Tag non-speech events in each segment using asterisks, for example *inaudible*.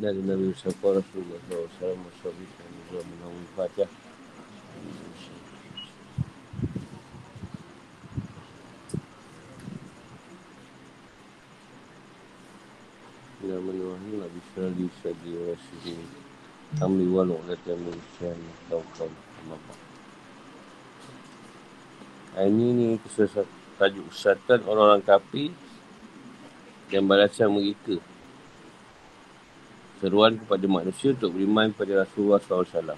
dari Nabi Mustafa Rasulullah SAW Masyarakat dan juga menanggung Fatih Ya menuahi la bisrali sadi wa sidi Amri walau la tamu syan tauqam Kenapa Ini ni kesusahan tajuk kesesatan orang-orang kafir dan balasan mereka seruan kepada manusia untuk beriman kepada Rasulullah SAW.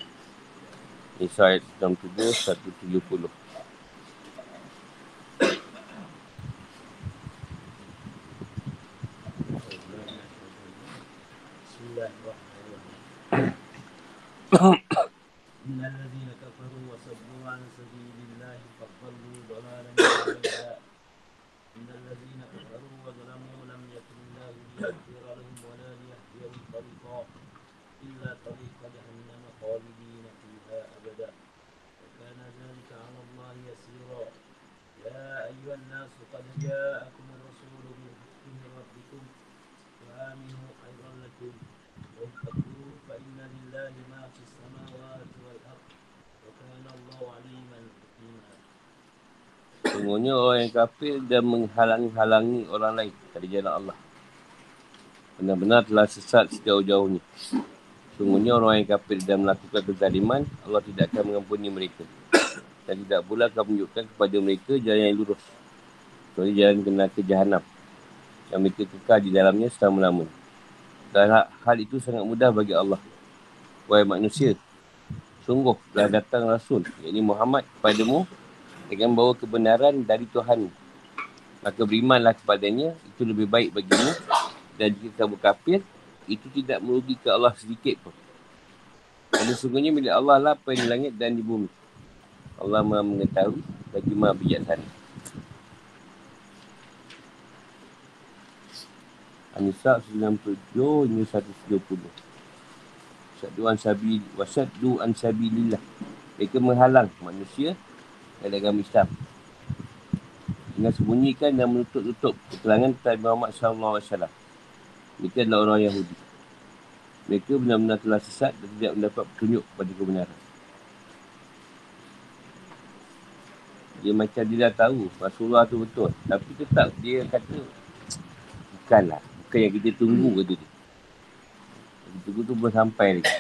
Ayat 67, 170. Sungguhnya orang yang kafir dan menghalangi-halangi orang lain dari jalan Allah. Benar-benar telah sesat sejauh-jauhnya. Sungguhnya orang yang kafir dan melakukan kezaliman, Allah tidak akan mengampuni mereka. Dan tidak pula akan menunjukkan kepada mereka jalan yang lurus. Kecuali jalan kena ke jahanam. Yang mereka kekal di dalamnya selama-lamanya. Dan hal itu sangat mudah bagi Allah. Wahai manusia, sungguh telah datang Rasul, yakni Muhammad kepadamu dengan bawa kebenaran dari Tuhan. Maka berimanlah kepadanya, itu lebih baik bagimu. Dan jika kamu kafir, itu tidak merugi ke Allah sedikit pun. Kerana sungguhnya milik Allah lah apa yang di langit dan di bumi. Allah maha mengetahui bagi maha bijaksana. An-Nisa 97 hingga 130. Wasyaddu an-sabi, wasyaddu an-sabilillah. Mereka menghalang manusia dari agama Islam. Dengan sembunyikan dan menutup-tutup keterangan tentang Muhammad SAW. Mereka adalah orang Yahudi. Mereka benar-benar telah sesat dan tidak mendapat petunjuk kepada kebenaran. Dia macam dia dah tahu Rasulullah tu betul. Tapi tetap dia kata, bukanlah. Bukan yang kita tunggu kata dia. Kita tunggu tu belum sampai lagi.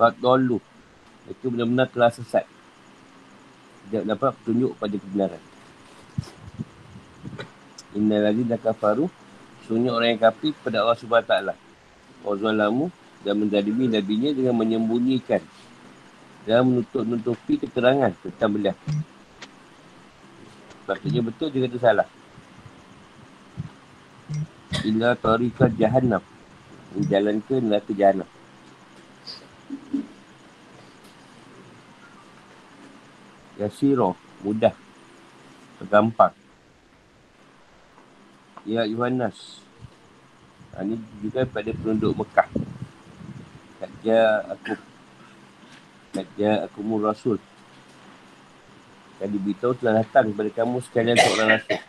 Fat dolu. Mereka benar-benar telah sesat. Tidak dapat petunjuk pada kebenaran. Inna lagi dah kafaru. Sunyi orang yang kafir kepada Allah SWT. Wazalamu dan mendalimi nabinya dengan menyembunyikan dan menutup-nutupi keterangan tentang beliau. Maksudnya betul kata salah. Ila tarikat jahannam. Jalan ke neraka jahannam. Yasiro, mudah. Gampang. Ya Yohanes. Ha, ini juga pada penduduk Mekah. Kaja aku Kaja aku mu Rasul. Yang diberitahu telah datang kepada kamu sekalian seorang Rasul.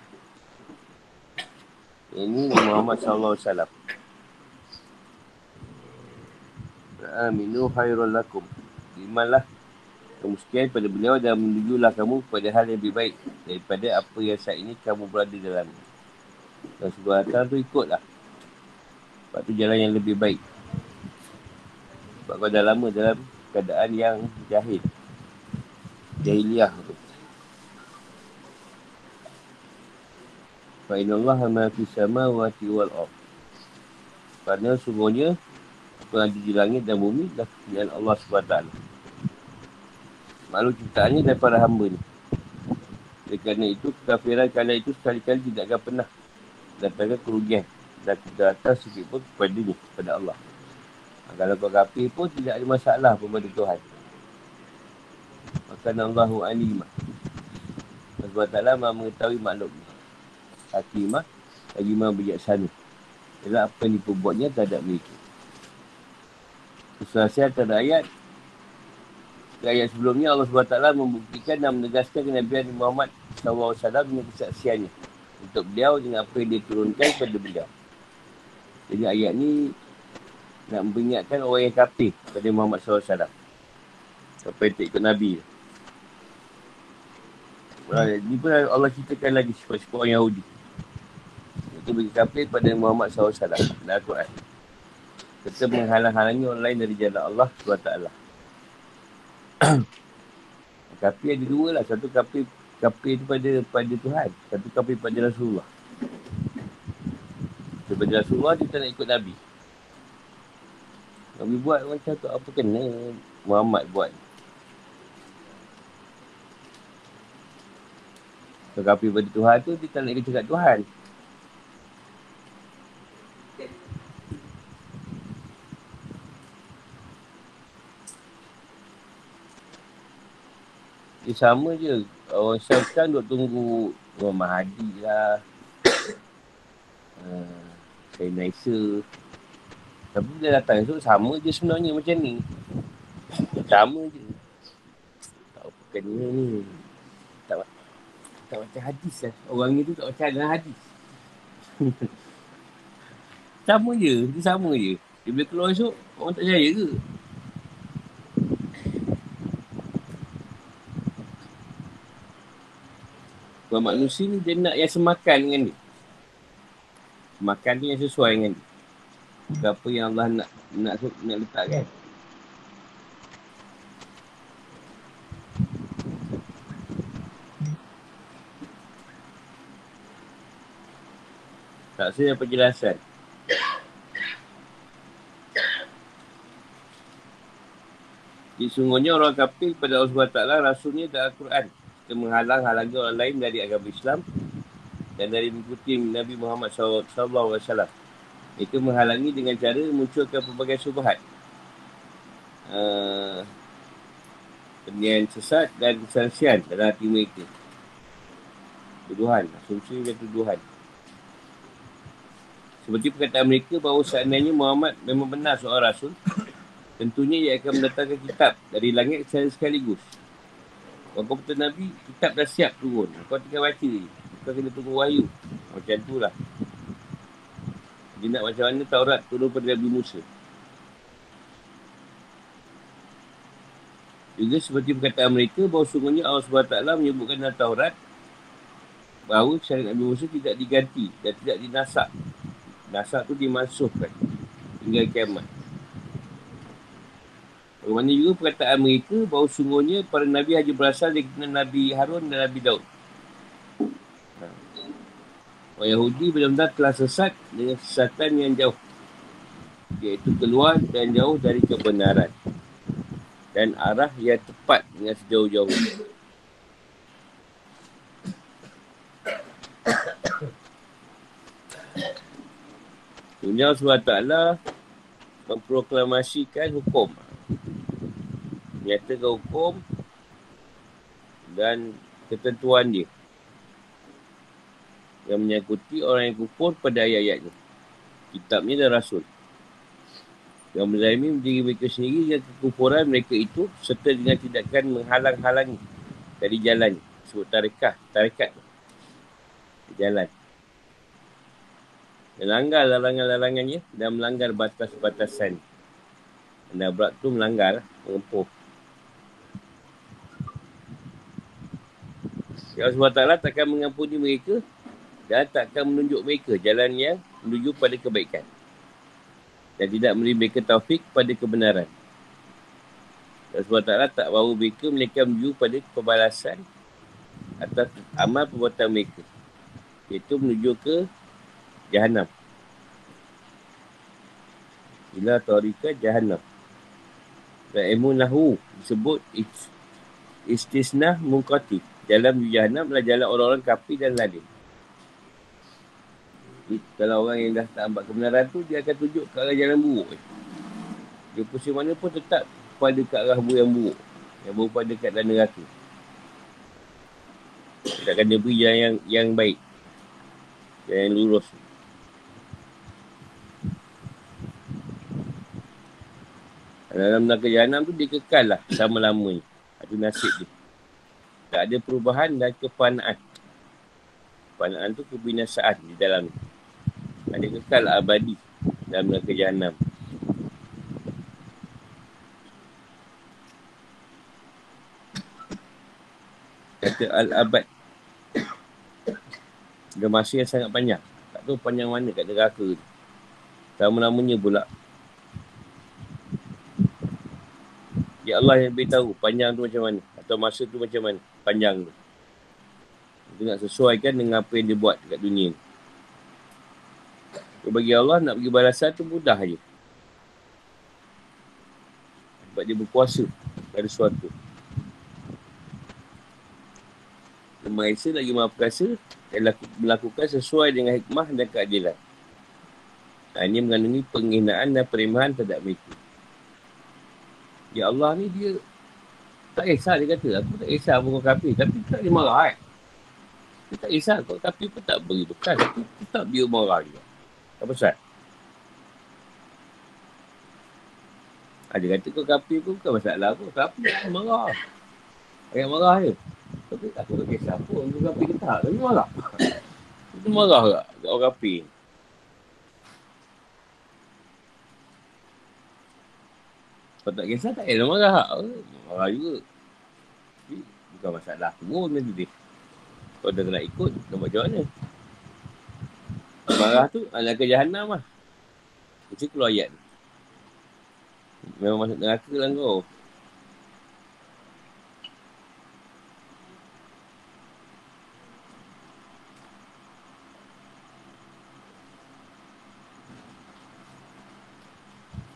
Ini Muhammad SAW. Aminu khairul lakum. Imanlah kamu pada beliau dan menujulah kamu kepada hal yang lebih baik daripada apa yang saat ini kamu berada dalam. Dan sebuah datang tu ikutlah. Sebab tu jalan yang lebih baik. Sebab kau dah lama dalam keadaan yang jahil. Jahiliah tu. Fa inna Allah ma fi samawati wal ard. Kerana sungguhnya apa yang di langit dan bumi dah kepunyaan Allah SWT makhluk ciptaannya daripada hamba ni. Oleh kerana itu, kekafiran kalian itu sekali-kali tidak akan pernah datangkan kerugian dan kedaratan sikit pun kepada ni, kepada Allah. Kalau kau kafir pun tidak ada masalah pun pada Tuhan. Maka Allahu alimah. Sebab taklah maha mengetahui makhluk ni. Hakimah lagi maha bijaksana. Ialah apa yang diperbuatnya terhadap mereka. Keselasian terhadap ayat di ayat sebelumnya Allah SWT membuktikan dan menegaskan kenabian Muhammad SAW dengan kesaksiannya untuk beliau dengan apa yang dia turunkan kepada beliau. Jadi ayat ni nak memperingatkan orang yang kafir pada Muhammad SAW. Sampai tak ikut Nabi. Ini pun Allah ceritakan lagi sifat-sifat orang Yahudi. Itu bagi kafir pada Muhammad SAW dalam Al-Quran. Kita menghalang-halangi orang lain dari jalan Allah SWT. *coughs* kafir ada dua lah. Satu kafir, kafir itu pada, pada Tuhan. Satu kafir pada Rasulullah. Pada Rasulullah dia tak nak ikut Nabi. Nabi buat macam tu apa kena Muhammad buat. Kalau kafir pada Tuhan tu dia tak nak ikut cakap Tuhan. Dia sama je. Orang syaitan duk tunggu Imam Mahdi lah. Uh, Saya nicer. Tapi dia datang esok sama je sebenarnya macam ni. Sama je. Tak apa kena ni. Tak, tak macam hadis lah. Orang ni tu tak macam dalam hadis. *laughs* sama je. Dia sama je. Dia boleh keluar esok, orang tak percaya ke? Kalau manusia ni dia nak yang semakan dengan dia. Semakan ni yang sesuai dengan dia apa yang Allah nak nak nak letakkan. Tak saya penjelasan. Jadi sungguhnya orang kafir pada Allah SWT rasulnya dan Al-Quran. Kita menghalang-halangi orang lain dari agama Islam dan dari mengikuti Nabi Muhammad SAW. Itu menghalangi dengan cara munculkan pelbagai subhat. Uh, sesat dan kesansian dalam hati mereka. Tuduhan, asumsi dan tuduhan. Seperti perkataan mereka bahawa seandainya Muhammad memang benar seorang rasul, tentunya ia akan mendatangkan kitab dari langit secara sekaligus. Kau betul Nabi, kitab dah siap turun. Kau tinggal baca je. Kau kena tunggu wahyu. Macam tu lah. Dia nak macam mana Taurat turun pada Nabi Musa. Juga seperti perkataan mereka bahawa sungguhnya Allah SWT menyebutkan dalam Taurat bahawa syariat Nabi Musa tidak diganti dan tidak dinasak. Nasak tu dimasukkan hingga kiamat. Bagaimana juga perkataan mereka bahawa sungguhnya para Nabi hanya berasal dari Nabi Harun dan Nabi Daud. Orang Yahudi benar-benar telah sesat dengan sesatan yang jauh. Iaitu keluar dan jauh dari kebenaran. Dan arah yang tepat dengan sejauh-jauh. Dunia SWT memproklamasikan hukum. Menyatakan hukum dan ketentuan dia yang menyangkuti orang yang kufur pada ayat-ayatnya. Kitabnya dan Rasul. Yang menzalimi diri mereka sendiri dengan kekufuran mereka itu serta dengan tidakkan menghalang-halangi dari jalan. Sebut tarikah, tarikat. Jalan. Dan langgar larangan-larangannya dan melanggar batas-batasan. Berat tu melanggar, mengempuh. Allah SWT takkan mengampuni mereka dan takkan menunjuk mereka jalan yang menuju pada kebaikan. Dan tidak memberi mereka taufik pada kebenaran. Sebab taklah tak bawa mereka mereka menuju pada pembalasan atas amal perbuatan mereka. Iaitu menuju ke jahanam. Ila tarika jahanam. Dan ilmu nahu disebut istisnah mungkati. Jalan jahanam adalah jalan orang-orang kapi dan lalim kalau orang yang dah tak nampak kebenaran tu, dia akan tunjuk ke arah jalan buruk. Dia pusing mana pun tetap pada ke arah yang buruk. Yang berupa dekat dalam neraka. Dia akan dia beri jalan yang, yang baik. Jalan yang lurus. Dalam neraka jahanam tu dia kekal lah sama-lamanya. Itu nasib dia. Tak ada perubahan dan kepanaan. Kepanaan tu kebinasaan di dalam ada kekal abadi. dalam neraka jahannam. Kata Al-Abad. Dia masa yang sangat panjang. Tak tahu panjang mana kat neraka tu. Nama-namanya pula. Ya Allah yang beritahu panjang tu macam mana. Atau masa tu macam mana. Panjang tu. Dia nak sesuaikan dengan apa yang dia buat dekat dunia ni. Bagi Allah nak bagi balasan tu mudah je. Sebab dia berkuasa pada sesuatu. Maha Esa lagi Maha Perkasa dan melakukan sesuai dengan hikmah dan keadilan. Ini mengandungi penghinaan dan perimahan terhadap mereka. Ya Allah ni dia tak kisah dia kata. Aku tak kisah pun kau kapi. Tapi tak dia marah eh. Dia tak kisah kau kapi pun tak beri bekas. Tapi tak biar marah dia. Apa pasal? Ada kata kau kapi pun bukan masalah aku. Kapi marah. Ayat marah je. Tapi aku tak kisah pun. Kau kapi ke tak. Tapi marah. Itu marah tak? Kau kapi. Kau tak kisah tak payah marah. Marah juga. Bukan masalah aku pun nanti dia. Kau dah nak ikut, kau macam mana? Marah tu adalah ke jahannam lah. Mesti keluar ayat Memang masuk neraka lah kau.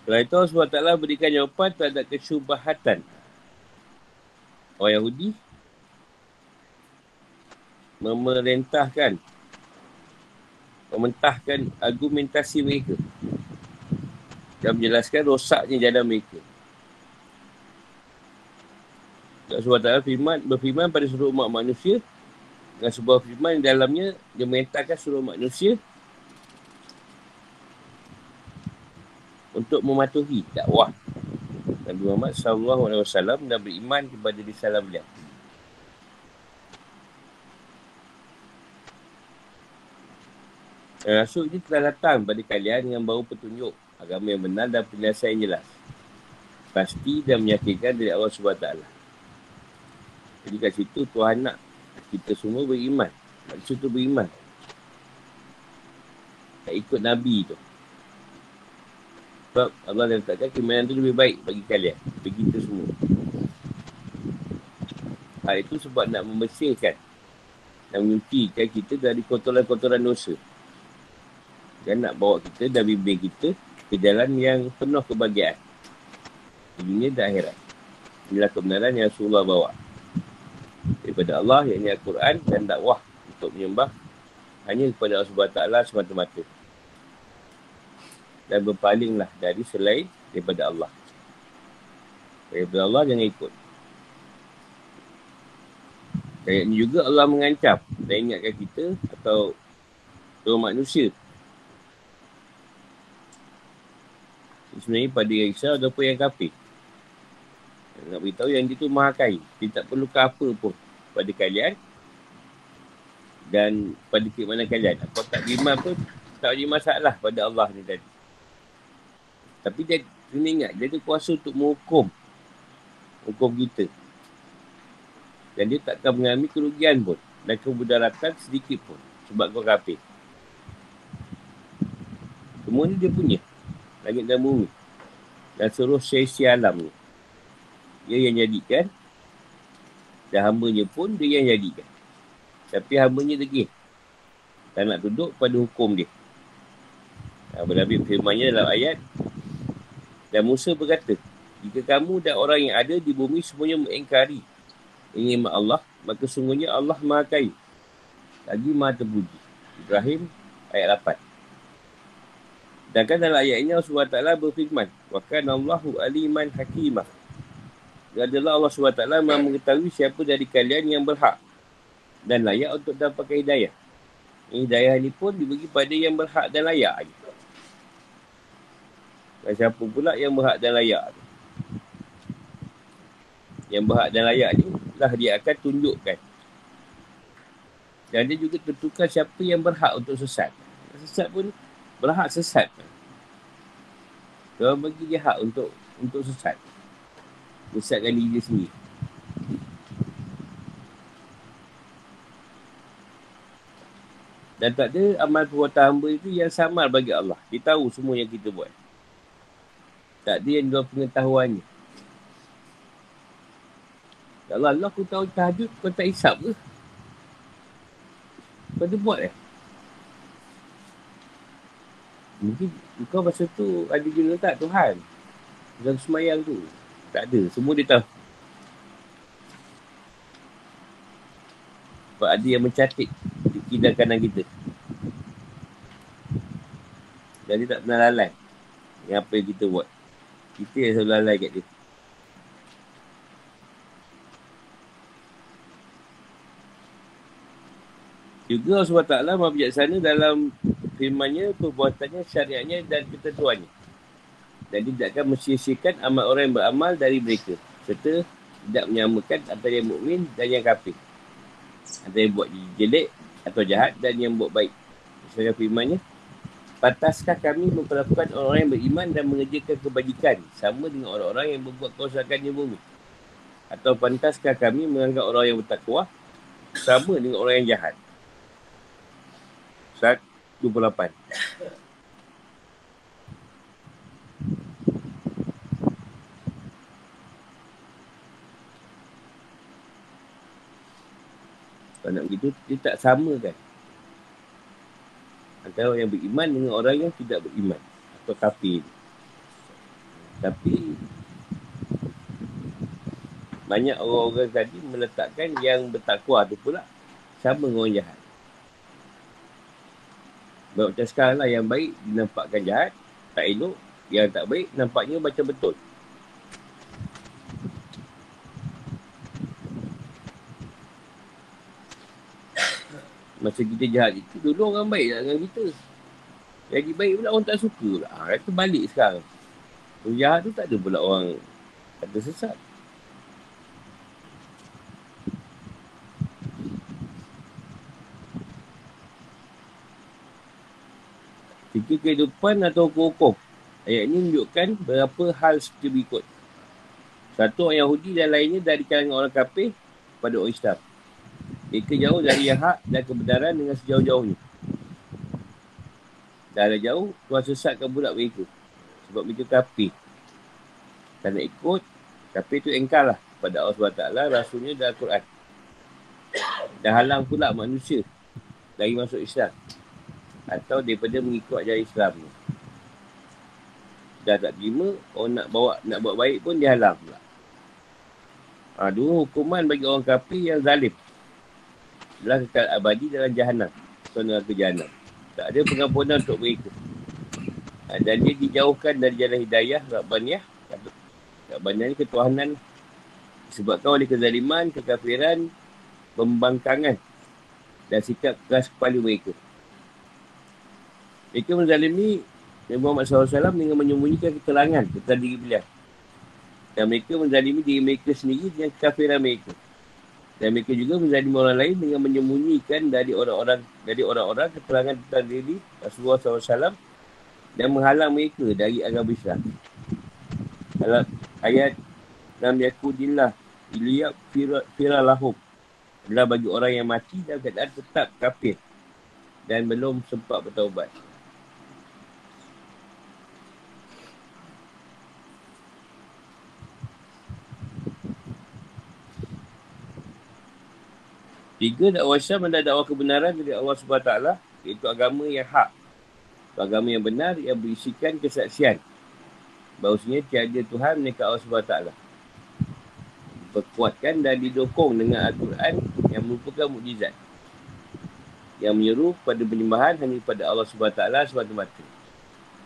Setelah itu Allah SWT berikan jawapan terhadap kesubahatan. Orang Yahudi memerintahkan mementahkan argumentasi mereka dan menjelaskan rosaknya jalan mereka. Allah SWT firman, berfirman pada seluruh umat manusia dengan sebuah firman di dalamnya dia memerintahkan seluruh manusia untuk mematuhi dakwah Nabi Muhammad SAW dan beriman kepada risalah beliau. Rasul ini telah datang pada kalian yang baru petunjuk agama yang benar dan penjelasan yang jelas. Pasti dan meyakinkan dari Allah SWT. Jadi kat situ Tuhan nak kita semua beriman. Maksud tu beriman. Tak ikut Nabi tu. Sebab Allah dah letakkan keimanan tu lebih baik bagi kalian. Bagi kita semua. Hal itu sebab nak membersihkan dan menyucikan kita dari kotoran-kotoran dosa dan nak bawa kita dan bimbing kita ke jalan yang penuh kebahagiaan di dunia dan akhirat. Inilah kebenaran yang Rasulullah bawa daripada Allah yang Al-Quran dan dakwah untuk menyembah hanya kepada Allah SWT semata-mata dan berpalinglah dari selain daripada Allah daripada Allah jangan ikut ini juga Allah mengancam dan ingatkan kita atau seluruh manusia sebenarnya pada yang Isa ataupun yang kafir. Nak beritahu yang dia tu maha kaya. Dia tak perlu ke apa pun pada kalian. Dan pada keimanan kalian. Apa tak beriman pun tak ada masalah pada Allah ni tadi. Tapi dia kena ingat, dia ada kuasa untuk menghukum. Hukum kita. Dan dia takkan mengalami kerugian pun. Dan kebudaratan sedikit pun. Sebab kau kafir. Semua ni dia punya langit dan bumi dan seluruh sesi alam ni. Dia yang jadikan dan hambanya pun dia yang jadikan. Tapi hambanya degil. Tak nak duduk pada hukum dia. Abu Nabi firmannya dalam ayat dan Musa berkata jika kamu dan orang yang ada di bumi semuanya mengingkari ini Allah maka sungguhnya Allah maha kaya. Lagi maha terpuji. Ibrahim ayat 8 Sedangkan dalam ayat ini Allah SWT berfirman Wa kana Allahu aliman hakimah. Dan adalah Allah SWT maha mengetahui siapa dari kalian yang berhak Dan layak untuk dapatkan hidayah Hidayah ini pun dibagi pada yang berhak dan layak Dan siapa pula yang berhak dan layak Yang berhak dan layak ni Lah dia akan tunjukkan Dan dia juga tentukan siapa yang berhak untuk sesat Sesat pun berhak sesat. Tuhan bagi dia hak untuk untuk sesat. Sesatkan diri dia sendiri. Dan tak ada amal perbuatan hamba itu yang samar bagi Allah. Dia tahu semua yang kita buat. Tak ada yang dua pengetahuannya. Ya Allah, Allah aku tahu tahajud, kau tak isap ke? Kau ada buat eh? Mungkin kau masa tu ada juga tak Tuhan? Dalam semayang tu. Tak ada. Semua dia tahu. Sebab ada yang mencatik di kiri kanan kita. Dan dia tak pernah lalai dengan apa yang kita buat. Kita yang selalu lalai kat dia. Juga Allah SWT maha bijaksana dalam firmannya, perbuatannya, syariatnya dan ketentuannya. Dan dia tidak akan mensiasikan amal orang yang beramal dari mereka. Serta tidak menyamakan antara yang mukmin dan yang kafir. Antara yang buat jelek atau jahat dan yang buat baik. Misalnya firmannya, Pantaskah kami memperlakukan orang-orang yang beriman dan mengerjakan kebajikan sama dengan orang-orang yang berbuat kerosakan di bumi? Atau pantaskah kami menganggap orang yang bertakwa sama dengan orang yang jahat? Saat 28. Kalau nak begitu, dia tak sama kan? Antara orang yang beriman dengan orang yang tidak beriman atau kafir. Tapi banyak orang-orang tadi meletakkan yang bertakwa tu pula sama dengan orang jahat. Baik macam sekarang lah yang baik dinampakkan jahat, tak elok. Yang tak baik nampaknya macam betul. Masa kita jahat itu, dulu orang baik lah dengan kita. Lagi baik pula orang tak suka pula. Ha, itu balik sekarang. Orang jahat tu tak ada pula orang kata sesat. Tiga kehidupan atau hukum-hukum. Ayat ini menunjukkan berapa hal seperti berikut. Satu orang Yahudi dan lainnya dari kalangan orang kafir pada orang Islam. Mereka jauh dari yang hak dan kebenaran dengan sejauh-jauhnya. Dari jauh, Tuhan sesatkan budak mereka. Sebab mereka. Tak nak ikut, kafir tu engkar lah pada Allah SWT, rasulnya dan Al-Quran. Dan halang pula manusia dari masuk Islam. Atau daripada mengikut ajaran Islam. Dah tak terima, orang nak bawa nak buat baik pun dia halang pula. Ha, dua hukuman bagi orang kafir yang zalim adalah kekal abadi dalam jahanam. Atau neraka jahanam. Tak ada pengampunan untuk mereka. Ha, dan dia dijauhkan dari jalan hidayah, Rabbaniyah. Rabbaniyah ni ketuhanan. Disebabkan oleh kezaliman, kekafiran, pembangkangan dan sikap keras kepala mereka. Mereka menzalimi Nabi Muhammad SAW dengan menyembunyikan keterangan tentang diri beliau. Dan mereka menzalimi diri mereka sendiri dengan kekafiran mereka. Dan mereka juga menjadi orang lain dengan menyembunyikan dari orang-orang dari orang-orang keterangan tentang diri Rasulullah SAW dan menghalang mereka dari agama Islam. Dalam ayat Lam yakudillah iliyab firalahum adalah bagi orang yang mati dan keadaan tetap kafir dan belum sempat bertaubat. Tiga, dakwah Islam adalah dakwah kebenaran dari Allah SWT iaitu agama yang hak. Agama yang benar yang berisikan kesaksian. Bahawasanya tiada Tuhan mereka Allah SWT. Berkuatkan dan didukung dengan Al-Quran yang merupakan mukjizat. Yang menyeru pada penyembahan hanya pada Allah SWT semata-mata.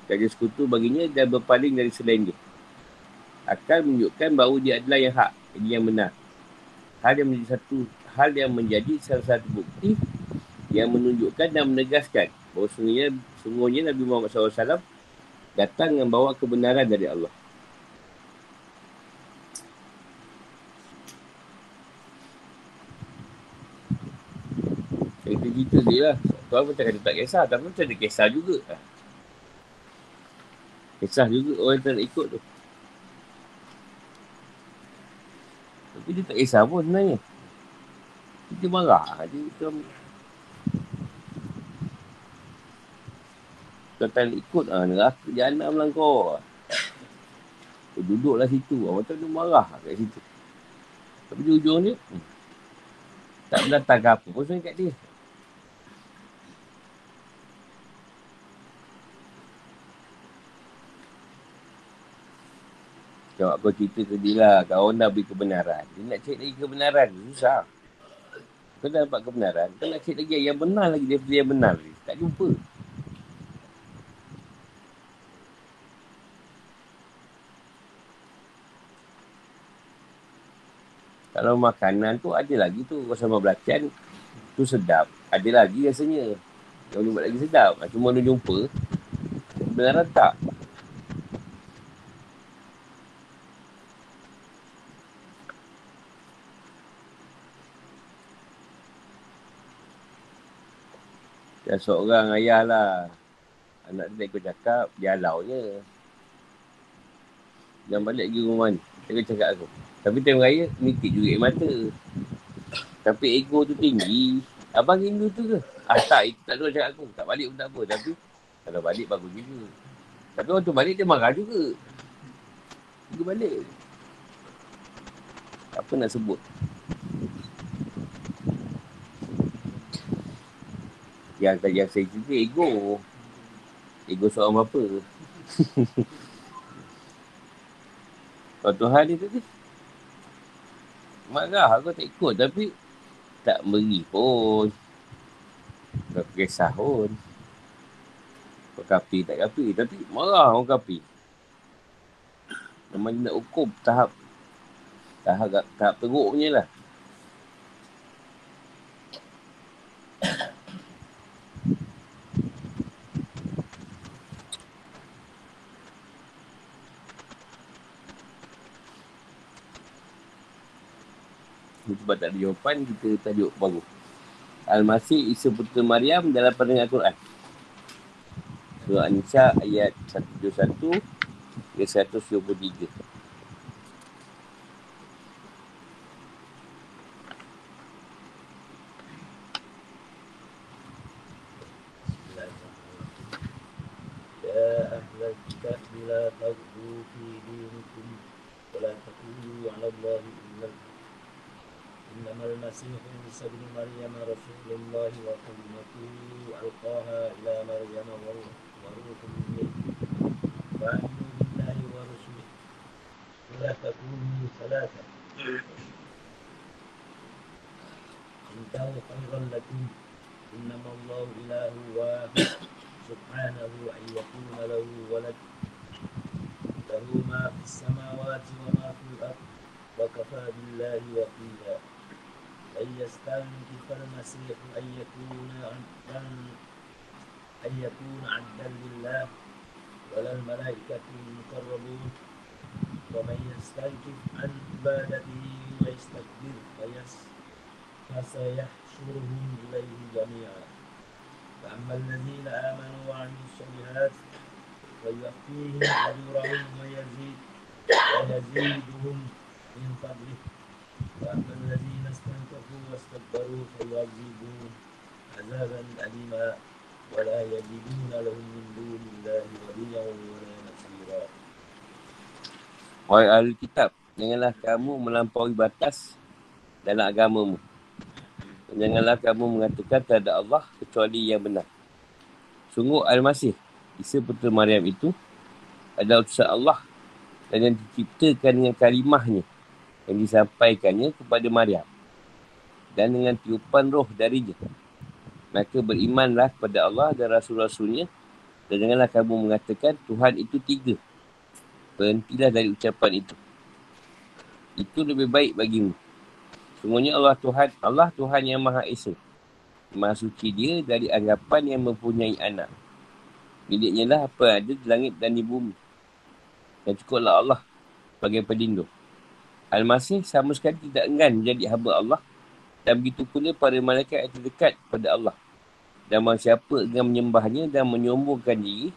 Tiada sekutu baginya dan berpaling dari selain dia. Akan menunjukkan bahawa dia adalah yang hak. Ini yang benar. Hal yang menjadi satu hal yang menjadi salah satu bukti yang menunjukkan dan menegaskan bahawa sungguhnya, sungguhnya Nabi Muhammad SAW datang dengan bawa kebenaran dari Allah. Kita cerita dia lah. Tuan pun cakap tak kisah. Tapi macam dia kisah juga. Kisah juga orang tak nak ikut tu. Tapi dia tak kisah pun sebenarnya. Kita marah je. Kita Kau tak nak ikut ah, neraka jana lah kau. Kau duduklah situ. Orang tu marah kat situ. Tapi di ujung dia, hmm, tak datang ke apa pun kat dia. Kalau aku cerita dia lah, kau dah beri kebenaran. Dia nak cek lagi kebenaran, susah. Kau dah dapat kebenaran, kau nak cek lagi yang benar lagi daripada yang benar. Tak jumpa. Kalau makanan tu ada lagi tu sama belacan tu sedap. Ada lagi rasanya. Boleh buat lagi sedap. Cuma dia jumpa. Benar tak? Dan seorang ayah lah. Anak dia ikut cakap, dia halau je. Jangan balik lagi rumah ni. Dia cakap aku. Tapi tengok raya, mikir juga mata. Tapi ego tu tinggi. Abang rindu tu ke? Ah tak, itu tak tahu cakap aku. Tak balik pun tak apa. Tapi kalau balik bagus juga. Tapi waktu balik dia marah juga. Dia balik. Apa nak sebut? Yang, yang saya cerita ego. Ego seorang bapa. *laughs* Kalau Tuhan dia tadi marah aku tak ikut tapi tak beri pun. Tak kisah pun. Kau kapi tak kapi tapi marah orang kapi. Memang nak hukum tahap tahap tahap teruk punya lah. Sebab tak ada jawapan, kita tajuk baru. Al-Masih Isa Putera Maryam dalam pandangan Al-Quran. Surah An-Nisa ayat 121 ke 123. المسيح عيسى بن مريم رسول الله وكلمته ألقاها إلى مريم وروح منه. وآمنوا بالله ورسله. ولا تكونوا ثلاثة. انتهوا خيرا لكم. إنما الله إله واحد. سبحانه أن يكون له ولد. له ما في السماوات وما في الأرض. وكفى بالله وكيلا. أن يستنكف المسيح أن يكون عن أن يكون عن قلب الله ولا الملائكة المقربون. ومن يستنكف عن عبادته ويستكبر فيس فسيحشرهم إليه جميعا. فأما الذين آمنوا وعملوا الصالحات فيوفيهم أجورهم ويزيد ويزيدهم من فضله. وأما الذين Wahai ahli kitab, janganlah kamu melampaui batas dalam agamamu. Janganlah kamu mengatakan terhadap Allah kecuali yang benar. Sungguh Al-Masih, Isa Putera Maryam itu adalah utusan Allah dan yang diciptakan dengan kalimahnya yang disampaikannya kepada Maryam dan dengan tiupan roh darinya. Maka berimanlah kepada Allah dan Rasul-Rasulnya dan janganlah kamu mengatakan Tuhan itu tiga Berhentilah dari ucapan itu. Itu lebih baik bagimu. Semuanya Allah Tuhan, Allah Tuhan yang Maha Esa. Maha suci dia dari anggapan yang mempunyai anak. Miliknya lah apa ada di langit dan di bumi. Dan cukuplah Allah sebagai pelindung. Al-Masih sama sekali tidak enggan menjadi hamba Allah. Dan begitu pula para malaikat yang terdekat kepada Allah. Dan siapa dengan menyembahnya dan menyombongkan diri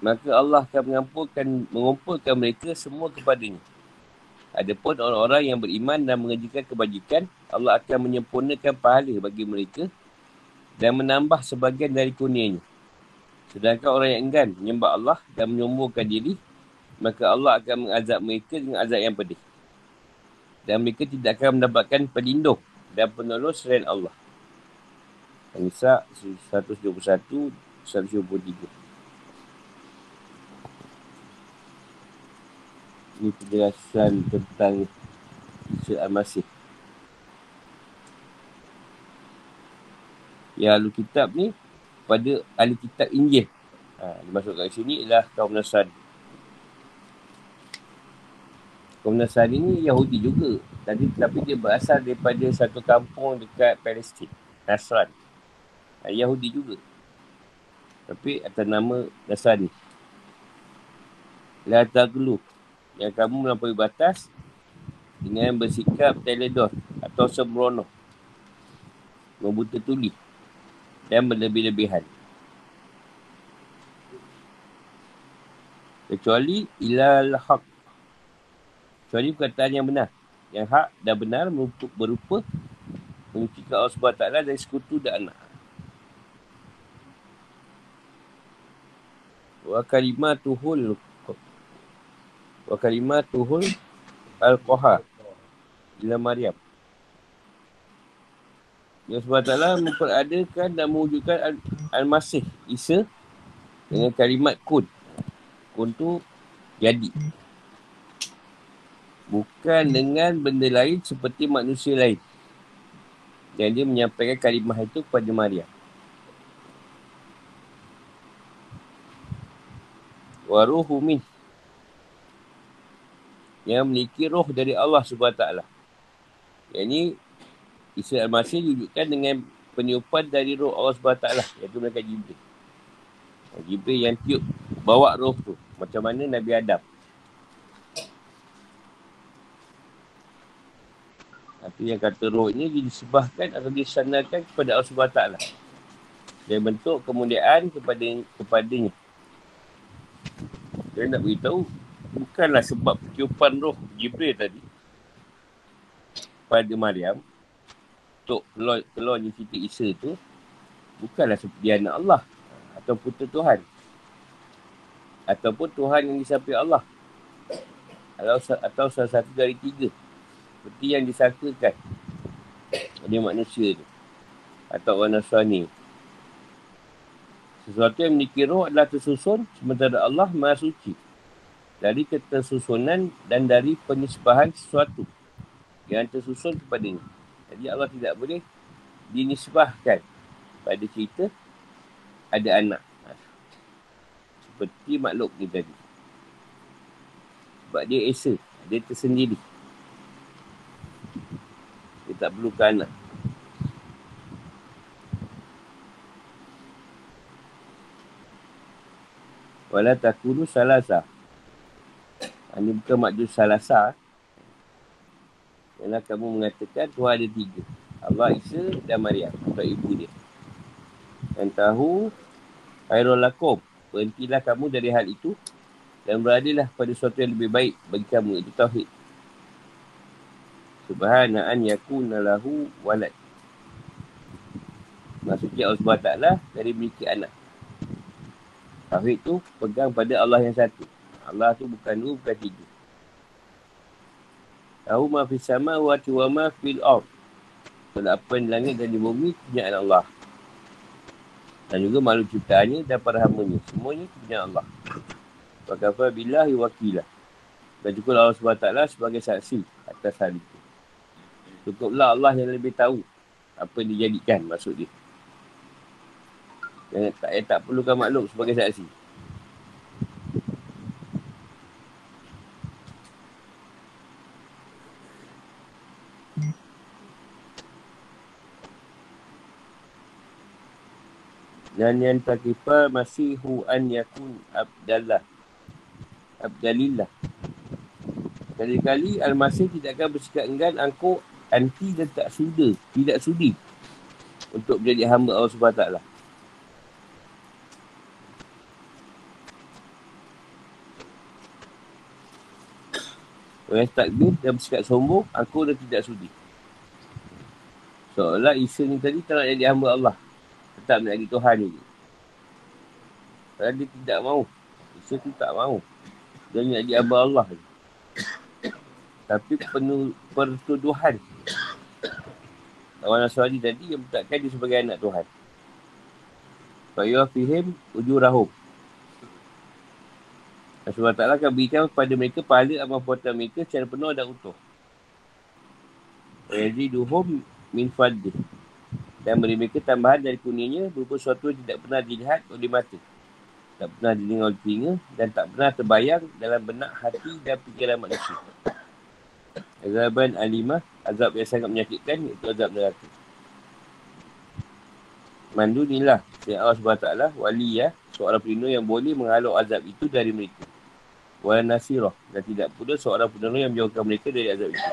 maka Allah akan mengumpulkan, mengumpulkan mereka semua kepadanya. Adapun orang-orang yang beriman dan mengerjakan kebajikan, Allah akan menyempurnakan pahala bagi mereka dan menambah sebagian dari kurnianya. Sedangkan orang yang enggan menyembah Allah dan menyombongkan diri, maka Allah akan mengazab mereka dengan azab yang pedih. Dan mereka tidak akan mendapatkan pelindung dan penolong selain Allah. Nisa 121, 123. Ini penjelasan tentang Isa Al-Masih. Ya, ahli kitab ni pada ahli kitab Injil. Ha, dimasukkan sini ialah kaum Nasrani. Kaum Nasrani ni Yahudi juga. Tadi, tapi dia berasal daripada satu kampung dekat Palestin. Nasran. Ha, Yahudi juga. Tapi atas nama Nasrani. La taglu yang kamu melampaui batas dengan bersikap teledor atau sembrono membuta tuli dan berlebih-lebihan kecuali ilal haq kecuali perkataan yang benar yang hak dan benar berupa, berupa menyucikan Allah SWT dari sekutu dan anak wa kalimatuhul wa kalimatuhul al-qaha ila Maryam. Ya SWT memperadakan dan mewujudkan Al-Masih Isa dengan kalimat kun. Kun tu jadi. Bukan dengan benda lain seperti manusia lain. Dan dia menyampaikan kalimah itu kepada Maryam. Waruhu min yang memiliki roh dari Allah SWT. Yang ini Isa Al-Masih diwujudkan dengan peniupan dari roh Allah SWT. Iaitu mereka Jibril. Jibril yang tiup bawa roh tu. Macam mana Nabi Adam. Yang kata roh ini disebahkan atau disandarkan kepada Allah SWT. Dan bentuk kemuliaan kepada kepadanya. Dia nak beritahu bukanlah sebab tiupan roh Jibril tadi pada Maryam untuk keluar, keluarnya Siti Isa tu bukanlah seperti anak Allah atau putera Tuhan ataupun Tuhan yang disamping Allah atau, atau salah satu dari tiga seperti yang disangkakan dia manusia tu atau orang Nasrani sesuatu yang memiliki roh adalah tersusun sementara Allah maha suci dari ketersusunan dan dari penisbahan sesuatu yang tersusun kepadanya. Jadi Allah tidak boleh dinisbahkan pada cerita ada anak. Seperti makhluk ni tadi. Sebab dia esa. Dia tersendiri. Tak perlukan anak. Wala takunu salasah. Ini bukan makjus salasa. Ialah kamu mengatakan Tuhan ada tiga. Allah, Isa dan Maryam. Atau ibu dia. Dan tahu Khairul lakum. Berhentilah kamu dari hal itu. Dan beradalah pada sesuatu yang lebih baik bagi kamu. Itu Tauhid. Subhana an yakuna lahu walad. Maksudnya Allah SWT dari memiliki anak. Tauhid tu pegang pada Allah yang satu. Allah tu bukan dua, bukan tiga. Tahu ma sama wa wa ma fil ard. Kalau apa di langit dan di bumi, kepunyaan Allah. Dan juga makhluk ciptaannya dan para hambanya. Semuanya kepunyaan Allah. Wakafa billahi wakilah. Dan juga Allah SWT sebagai saksi atas hal itu. Cukuplah Allah yang lebih tahu apa yang dijadikan maksud dia. Yang tak, tak perlukan makhluk sebagai saksi. Dan yang takifa masihu an yakun abdallah. Abdalillah. Kali-kali Al-Masih tidak akan bersikap enggan angkuk anti dan tak suda, tidak sudi untuk menjadi hamba Allah SWT. Orang yang takdir dan bersikap sombong, aku dah tidak sudi. Seolah Isa ni tadi tak nak jadi hamba Allah. Tetap nak jadi Tuhan ni. Kalau dia tidak mahu. Isa tu tak mahu. Dia nak jadi hamba Allah ni. Tapi penuh pertuduhan. Orang Nasrani tadi yang menetapkan dia sebagai anak Tuhan. Fayuah fihim ujurahum. Allah Ta'ala akan berikan kepada mereka pahala amal perbuatan mereka secara penuh dan utuh. Jadi duhum min fadih. Dan beri mereka tambahan dari kuningnya berupa sesuatu yang tidak pernah dilihat oleh mata. Tak pernah didengar oleh telinga dan tak pernah terbayang dalam benak hati dan fikiran manusia. Azaban alimah, azab yang sangat menyakitkan iaitu azab neraka. Mandunilah, ya Allah SWT, wali ya, seorang pelindung yang boleh menghalau azab itu dari mereka wala nasirah dan tidak pula seorang penolong yang menjauhkan mereka dari azab itu.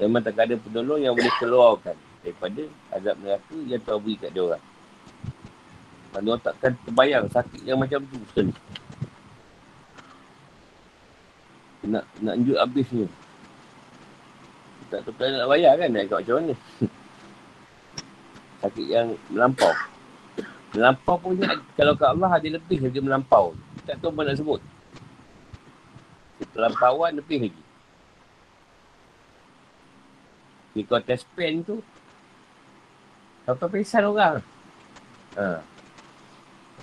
Memang tak ada penolong yang boleh keluarkan daripada azab neraka yang telah beri kat dia orang. Mana orang takkan terbayang sakit yang macam tu sekali. Nak nak unjuk habisnya. Tak tahu nak bayar kan nak ikut macam mana. *laughs* sakit yang melampau. Melampau pun kalau kat Allah ada lebih lagi melampau. Tak tahu apa nak sebut. Terlampauan lebih lagi. Ni kau test pen tu. Sampai pesan orang. Ha.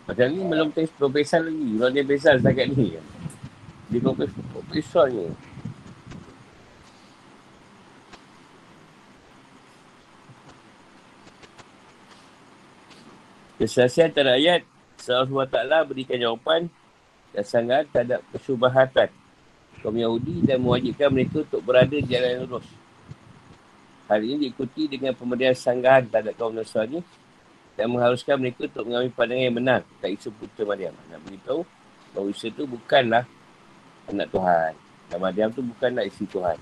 Macam ni belum test pesan lagi. Kalau dia pesan setakat ni. Dia kau pesan ni. Kesaksian antara ayat SWT berikan jawapan dan sangat terhadap kesubahatan kaum Yahudi dan mewajibkan mereka untuk berada di jalan lurus. Hal ini diikuti dengan pemberian sanggahan terhadap kaum Nasrani dan mengharuskan mereka untuk mengambil pandangan yang benar tak isu putera Maryam. Nak beritahu bahawa Isa itu bukanlah anak Tuhan. Dan Maryam itu bukanlah isi Tuhan.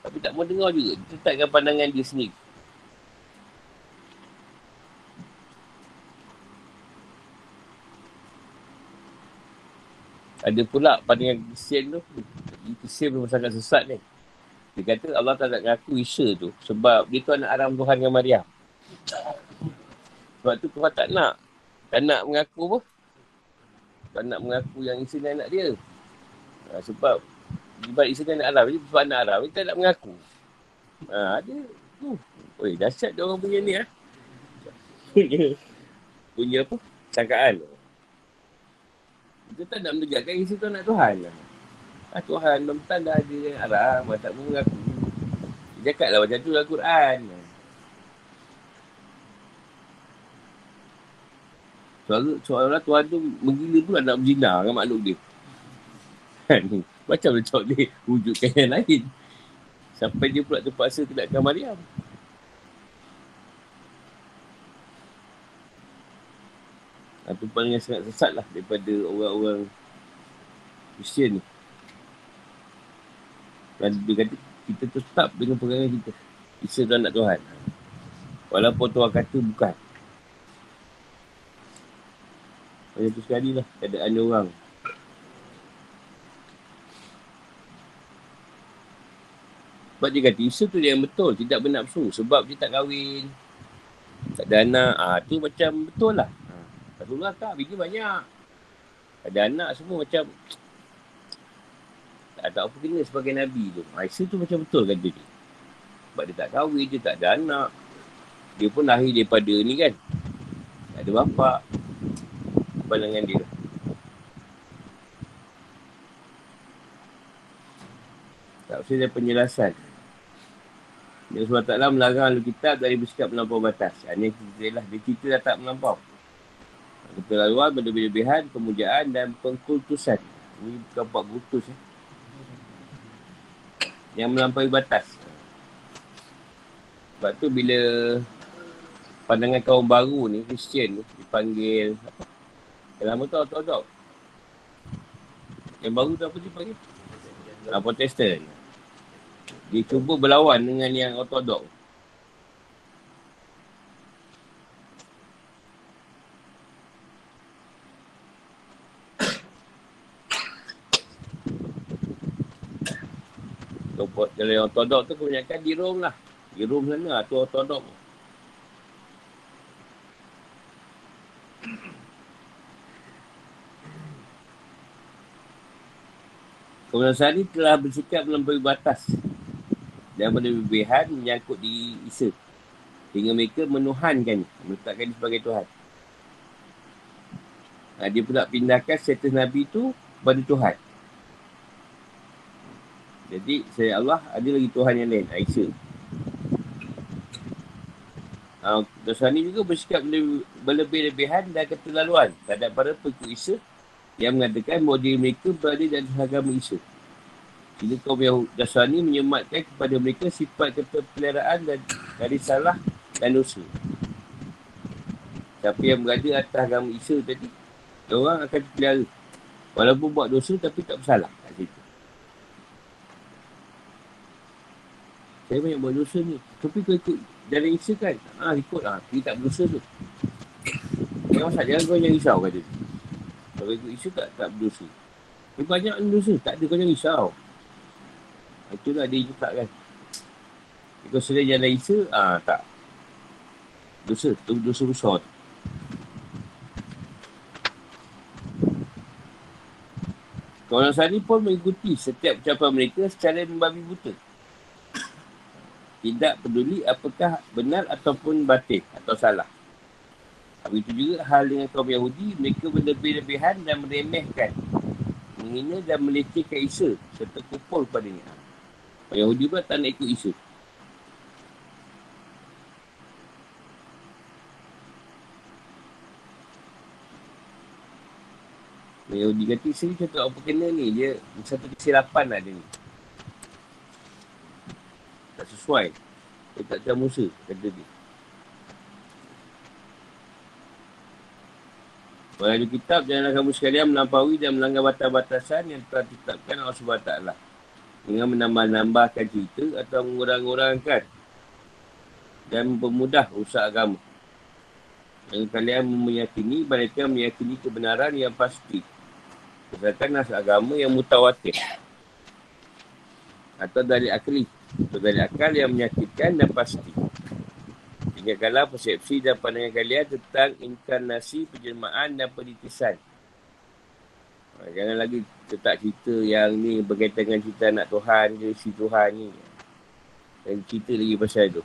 Tapi tak mau dengar juga. Dia tetapkan pandangan dia sendiri. Ada pula pandangan Kristian tu. Kristian memang sangat sesat ni. Dia kata Allah tak nak mengaku Isa tu. Sebab dia tu anak aram Tuhan dengan Maryam. Sebab tu Tuhan tak nak. Tak nak mengaku apa? Tak nak mengaku yang Isa ni anak dia. Ha, sebab sebab Isa ni anak aram. Sebab anak aram. Dia tak nak mengaku. Ha, ada. Uh. Oi, dahsyat dia orang punya ni. Ha? punya, apa? Sangkaan. Kita tak nak menegakkan isi tu nak Tuhan lah. Ah, Tuhan memang dah ada arah, tak pun mengaku. Dia cakap lah macam tu lah Quran. Soalnya, soalnya Tuhan tu menggila pula nak berzina dengan makhluk dia. Kan? *laughs* Macam dia wujudkan yang lain. Sampai dia pula terpaksa kenakkan Maryam. Paling yang sangat sesat lah daripada orang-orang Kristian ni. Dan dia kata kita tetap dengan pegangan kita. Isa tu anak Tuhan. Walaupun Tuhan kata bukan. Macam tu sekali lah keadaan dia orang. Sebab dia kata Isa tu dia yang betul. Tidak bernafsu. Sebab dia tak kahwin. Tak ada anak. Ah, tu macam betul lah. Rasulullah tak, bini banyak. Ada anak semua macam tak tahu apa kena sebagai Nabi tu. Aisyah tu macam betul kata dia. Sebab dia tak kahwin, dia tak ada anak. Dia pun lahir daripada ni kan. Tak ada bapak. Pandangan dia. Tak usah ada penjelasan. Dia SWT melarang Alkitab kitab dari bersikap melampau batas. Ini cerita lah. Dia cerita dah tak melampau. Keterlaluan, berlebihan, pemujaan dan pengkultusan. Ini bukan buat kultus. Eh. Yang melampaui batas. Sebab tu bila pandangan kaum baru ni, Kristian tu, dipanggil? Yang lama tu, tahu. Yang baru tu apa dipanggil? Ah, Protestant. Dia cuba berlawan dengan yang ortodok. Kalau yang ortodok tu kebanyakan di Rom lah. Di Rom sana lah tu ortodok. Kemudian Sari telah bersikap melampaui batas dan berlebihan menyangkut di Isa. Sehingga mereka menuhankan meletakkan dia sebagai Tuhan. Ha, dia pula pindahkan status Nabi tu kepada Tuhan. Jadi saya Allah ada lagi Tuhan yang lain. Ha, dosa ni juga bersikap berlebih-lebihan dan keterlaluan terhadap para pengikut Isa yang mengatakan bahawa diri mereka berada dalam agama Isa. Jadi kaum Yahud Dasani menyematkan kepada mereka sifat keterpeliharaan dan dari salah dan dosa. Siapa yang berada atas agama Isa tadi, orang akan terpelihara. Walaupun buat dosa tapi tak bersalah kat situ. Saya banyak buat dosa ni. Tapi kau ikut jalan Isa kan? Ha, ikut lah. Dia tak berdosa tu. Jangan masalah. Jangan kau yang risau kata. Kalau ikut Isa tak, tak berdosa. Dia banyak dosa. Tak ada kau yang risau. Itulah dia cakap kan. Kalau sedang jalan Isa, ah tak. Dosa. Tu dosa besar tu. Kawan Sani pun mengikuti setiap ucapan mereka secara membabi buta. Tidak peduli apakah benar ataupun batin atau salah. Begitu juga hal dengan kaum Yahudi, mereka berlebih-lebihan dan meremehkan. Menghina dan melecehkan Isa serta kupul padanya. Orang Yahudi pun tak nak ikut Isa. Yahudi kata Isa ni cakap apa kena ni. Dia satu kesilapan lah dia ni. Tak sesuai. Dia tak tahu Musa kata dia. Orang kitab, janganlah kamu sekalian melampaui dan melanggar batas-batasan yang telah ditetapkan Allah SWT. Dengan menambah-nambahkan cerita atau mengurang-urangkan dan mempermudah usaha agama. Yang kalian meyakini, mereka meyakini kebenaran yang pasti. Berdasarkan nas agama yang mutawatir. Atau dari akli. Dari akal yang menyakitkan dan pasti. Tinggalkanlah persepsi dan pandangan kalian tentang inkarnasi, penjelmaan dan penitisan. Ha, jangan lagi tetap cerita yang ni berkaitan dengan cerita anak Tuhan ke si Tuhan ni. Dan cerita lagi pasal tu.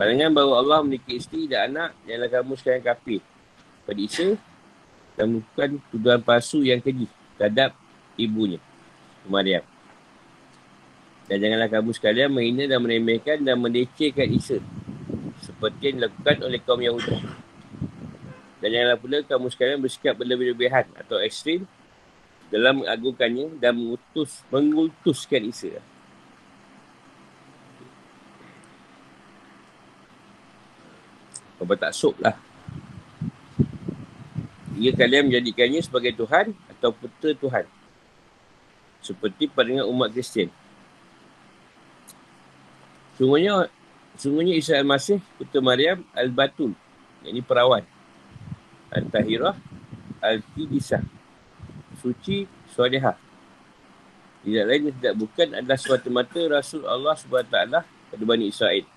Pandangan bahawa Allah memiliki isteri dan anak, janganlah kamu sekarang kafir. Pada Isa, dan bukan tuduhan palsu yang keji terhadap ibunya, Maryam. Dan janganlah kamu sekalian menghina dan meremehkan dan mendecehkan Isa. Seperti yang dilakukan oleh kaum Yahudi. Dan janganlah pula kamu sekalian bersikap berlebih-lebihan atau ekstrim dalam mengagungkannya dan mengutus, mengutuskan Isa. Kau tak sok lah. Ia kalian menjadikannya sebagai Tuhan atau putera Tuhan. Seperti pandangan umat Kristian. Sungguhnya, sungguhnya Isa Al-Masih, putera Maryam Al-Batul. Yang ini perawan. Al-Tahirah Al-Qidisah. Suci Suadihah. Tidak lain yang tidak bukan adalah semata-mata Rasul Allah SWT pada Bani Israel.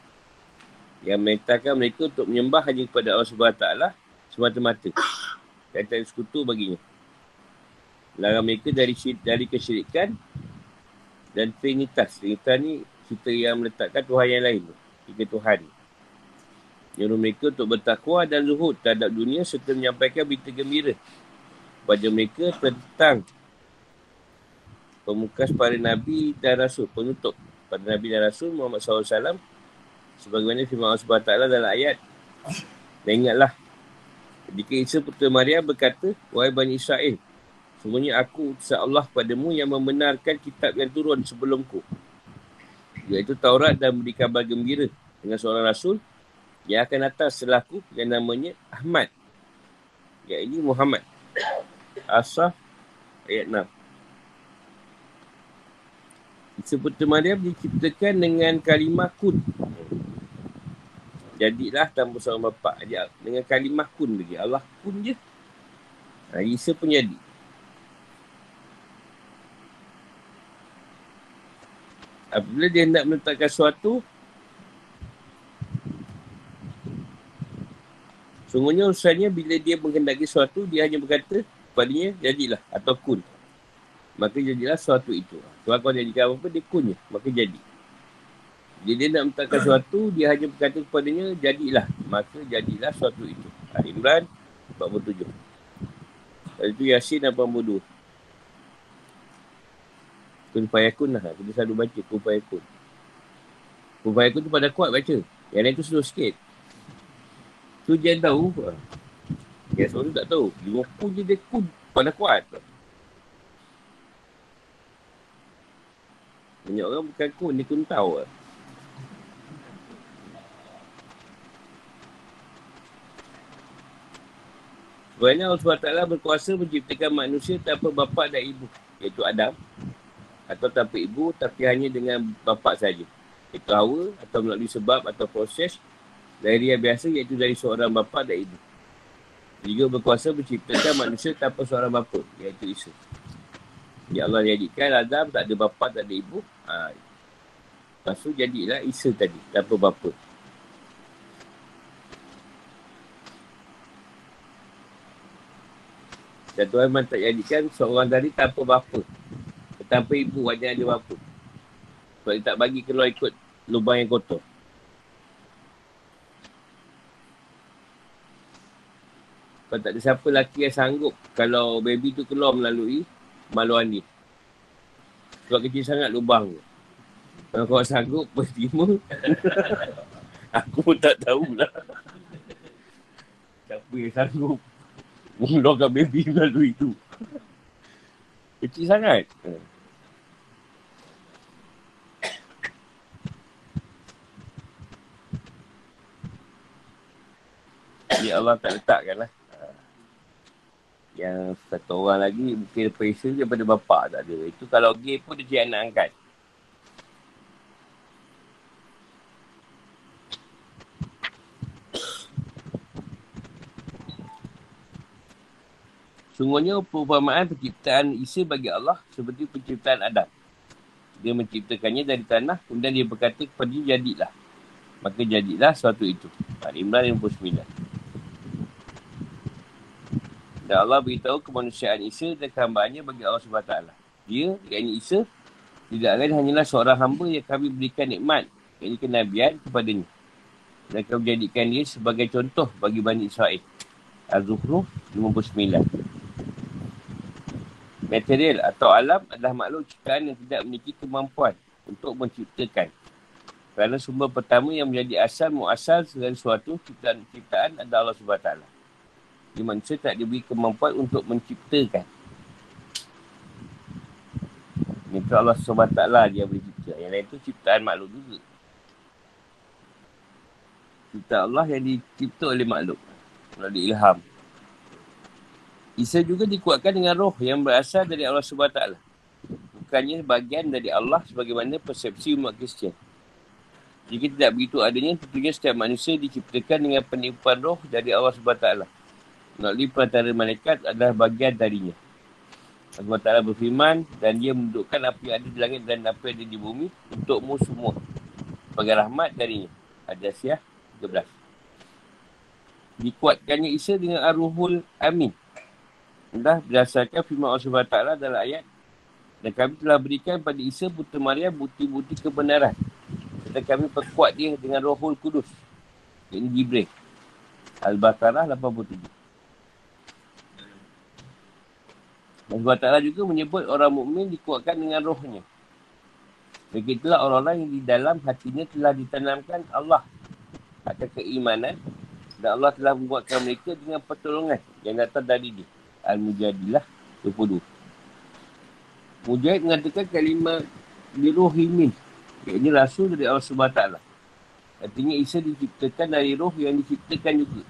Yang memerintahkan mereka untuk menyembah hanya kepada Allah SWT semata-mata dan tak sekutu baginya. Larang mereka dari dari kesyirikan dan trinitas. Trinitas ni kita yang meletakkan Tuhan yang lain. Tiga Tuhan. Nyuruh mereka untuk bertakwa dan zuhud terhadap dunia serta menyampaikan berita gembira kepada mereka tentang pemukas para Nabi dan Rasul, penutup pada Nabi dan Rasul Muhammad SAW sebagaimana firman Allah SWT dalam ayat dan ingatlah Ketika Isa Putera Maria berkata, Wahai Bani Israel, semuanya aku utusan Allah padamu yang membenarkan kitab yang turun sebelumku. Iaitu Taurat dan beri kabar gembira dengan seorang Rasul yang akan datang setelahku yang namanya Ahmad. Ya ini Muhammad. Asaf ayat 6. Isa Putera Maria diciptakan dengan kalimah kun jadilah tanpa seorang bapa dia dengan kalimah kun lagi Allah kun je ha, Isa pun jadi Apabila dia hendak menetapkan sesuatu, sungguhnya urusannya bila dia menghendaki sesuatu, dia hanya berkata kepadanya, jadilah atau kun. Maka jadilah sesuatu itu. Tuhan kau jadikan apa-apa, dia kunnya. Maka jadi. Jadi dia nak menetapkan sesuatu, dia hanya berkata kepadanya, jadilah. Maka jadilah sesuatu itu. Ali Imran 47. Lepas itu Yasin 82. Kun Fayakun lah. Kita selalu baca Kun Fayakun. Kun tu pada kuat baca. Yang lain tu slow sikit. Tu dia tahu. Yang seorang tu tak tahu. Lima kun je dia kun. Pada kuat. Banyak orang bukan kun. Dia kun tahu lah. Sebenarnya Allah SWT berkuasa menciptakan manusia tanpa bapa dan ibu. Iaitu Adam atau tanpa ibu tapi hanya dengan bapa saja. Itu Hawa atau melalui sebab atau proses dari yang biasa iaitu dari seorang bapa dan ibu. Juga berkuasa menciptakan manusia tanpa seorang bapa iaitu Isa. Ya Allah jadikan Adam tak ada bapa tak ada ibu. Ha. Lepas tu jadilah Isa tadi tanpa bapa. Dan Tuhan memang tak jadikan seorang dari tanpa bapa. Tanpa ibu wajah ada bapa. Sebab dia tak bagi keluar ikut lubang yang kotor. Kalau tak ada siapa lelaki yang sanggup kalau baby tu keluar melalui maluan ni. Sebab kecil sangat lubang tu. Kalau kau sanggup *laughs* berterima, aku pun tak tahulah. Siapa yang sanggup mengeluarkan baby melalui tu. Kecil sangat. Ya Allah tak letakkan lah. Yang satu orang lagi mungkin perisa daripada bapak tak ada. Itu kalau gay pun dia cik anak angkat. Sungguhnya perumpamaan penciptaan Isa bagi Allah seperti penciptaan Adam. Dia menciptakannya dari tanah, kemudian dia berkata kepada dia, jadilah. Maka jadilah suatu itu. Al-Imran 59. Dan Allah beritahu kemanusiaan Isa dan kehambaannya bagi Allah SWT. Dia, yang Isa, tidak lain hanyalah seorang hamba yang kami berikan nikmat, yang kenabian kepadanya. Dan kami jadikan dia sebagai contoh bagi Bani Israel. Az-Zuhruf 59. Material atau alam adalah makhluk ciptaan yang tidak memiliki kemampuan untuk menciptakan. Kerana sumber pertama yang menjadi asal muasal segala sesuatu ciptaan-ciptaan adalah Allah SWT. Jadi manusia tak diberi kemampuan untuk menciptakan. Ini tu Allah SWT dia boleh cipta. Yang lain tu ciptaan makhluk juga. Cipta Allah yang dicipta oleh makhluk. Melalui ilham. Isa juga dikuatkan dengan roh yang berasal dari Allah SWT. Bukannya bagian dari Allah sebagaimana persepsi umat Kristian. Jika tidak begitu adanya, tentunya setiap manusia diciptakan dengan penipuan roh dari Allah SWT melalui perantara malaikat adalah bagian darinya. Allah Ta'ala berfirman dan dia mendudukkan apa yang ada di langit dan apa yang ada di bumi untukmu semua. Sebagai rahmat darinya. Hadasiyah 13. Dikuatkannya Isa dengan Ar-Ruhul Amin. Dah berdasarkan firman Allah SWT dalam ayat dan kami telah berikan pada Isa Putera Maria bukti-bukti kebenaran. Dan kami perkuat dia dengan Rohul Kudus. Ini Jibril. Al-Baqarah 87. Allah Ta'ala juga menyebut orang mukmin dikuatkan dengan rohnya. Begitulah orang-orang yang di dalam hatinya telah ditanamkan Allah akan keimanan dan Allah telah membuatkan mereka dengan pertolongan yang datang dari dia. Al-Mujadilah 22. Mujahid mengatakan kalimah liruhimin. Iaitu rasul dari Allah SWT. Artinya Isa diciptakan dari roh yang diciptakan juga.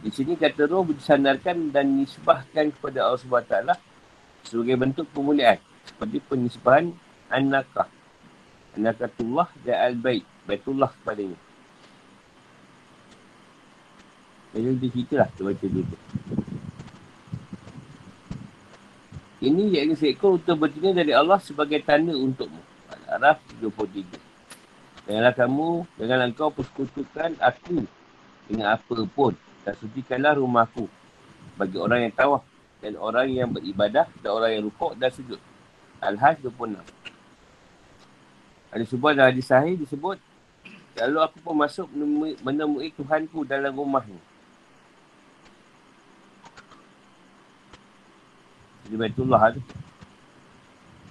Di sini kata roh disandarkan dan nisbahkan kepada Allah SWT sebagai bentuk pemuliaan. Seperti penisbahan anakah. Anakatullah dan al-bait. Baitullah kepadanya. Jadi dia cerita lah. Kita baca dulu. Ini yakni seekor untuk bertina dari Allah sebagai tanda untukmu. Araf 23. Janganlah kamu, janganlah engkau persekutukan aku dengan apa pun. Dan sucikanlah rumahku bagi orang yang tawaf dan orang yang beribadah dan orang yang rukuk dan sujud. Al-Hajj 26. Ada sebuah dalam hadis sahih disebut Lalu aku pun masuk menemui, menemui Tuhanku dalam rumah ni. Di Baitullah tu.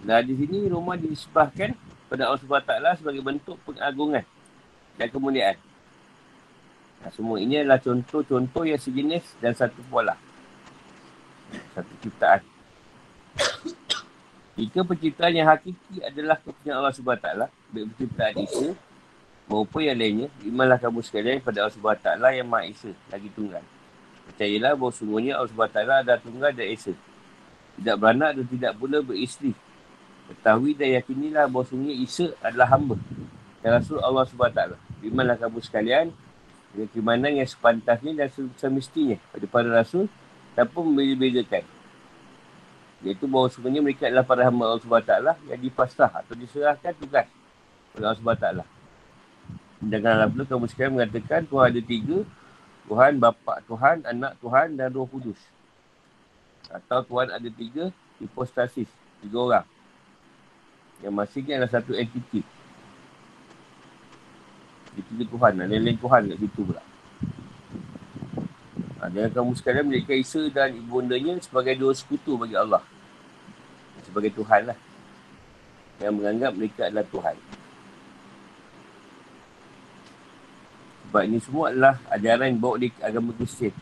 Nah di sini rumah disebahkan pada Allah SWT sebagai bentuk pengagungan dan kemuliaan. Nah, semua ini adalah contoh-contoh yang sejenis dan satu pola. Satu ciptaan. *coughs* Jika penciptaan yang hakiki adalah kepunyaan Allah SWT, baik penciptaan Isa maupun yang lainnya, imanlah kamu sekalian pada Allah SWT yang Maha Esa, lagi tunggal. Percayalah bahawa sungguhnya Allah SWT adalah tunggal dan Esa. Tidak beranak dan tidak pula beristeri. Ketahui dan yakinilah bahawa sungguhnya Isa adalah hamba. Dan Rasul Allah SWT. Imanlah kamu sekalian dengan keimanan yang sepantasnya dan semestinya pada para Rasul tanpa membeza-bezakan. Iaitu bahawa sebenarnya mereka adalah para hamba Allah SWT yang dipasrah atau diserahkan tugas oleh Allah SWT. Janganlah pula kamu sekalian mengatakan Tuhan ada tiga. Tuhan, Bapa, Tuhan, Anak, Tuhan dan Roh Kudus. Atau Tuhan ada tiga hipostasis. Tiga orang. Yang masing adalah satu entiti. Dia tiga Tuhan. Lain-lain Tuhan kat situ pula. Ha, jangan kamu sekalian menjadikan Isa dan ibu bundanya sebagai dua sekutu bagi Allah. Sebagai Tuhan lah. Yang menganggap mereka adalah Tuhan. Sebab ini semua adalah ajaran yang bawa di agama Kristian.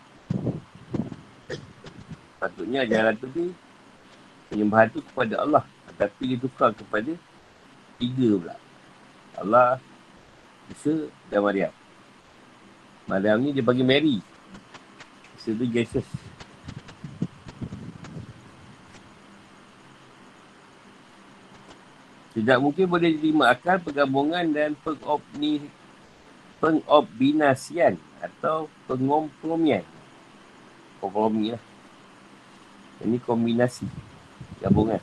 Patutnya ajaran tu ni penyembahan tu kepada Allah. Tapi ditukar kepada tiga pula. Allah, Isa dan Maryam. Maryam ni dia bagi Mary. Isa tu Jesus. Tidak mungkin boleh diterima akal pergabungan dan pengopni, pengobinasian atau pengompromian. Kompromi lah. Ini kombinasi. Gabungan.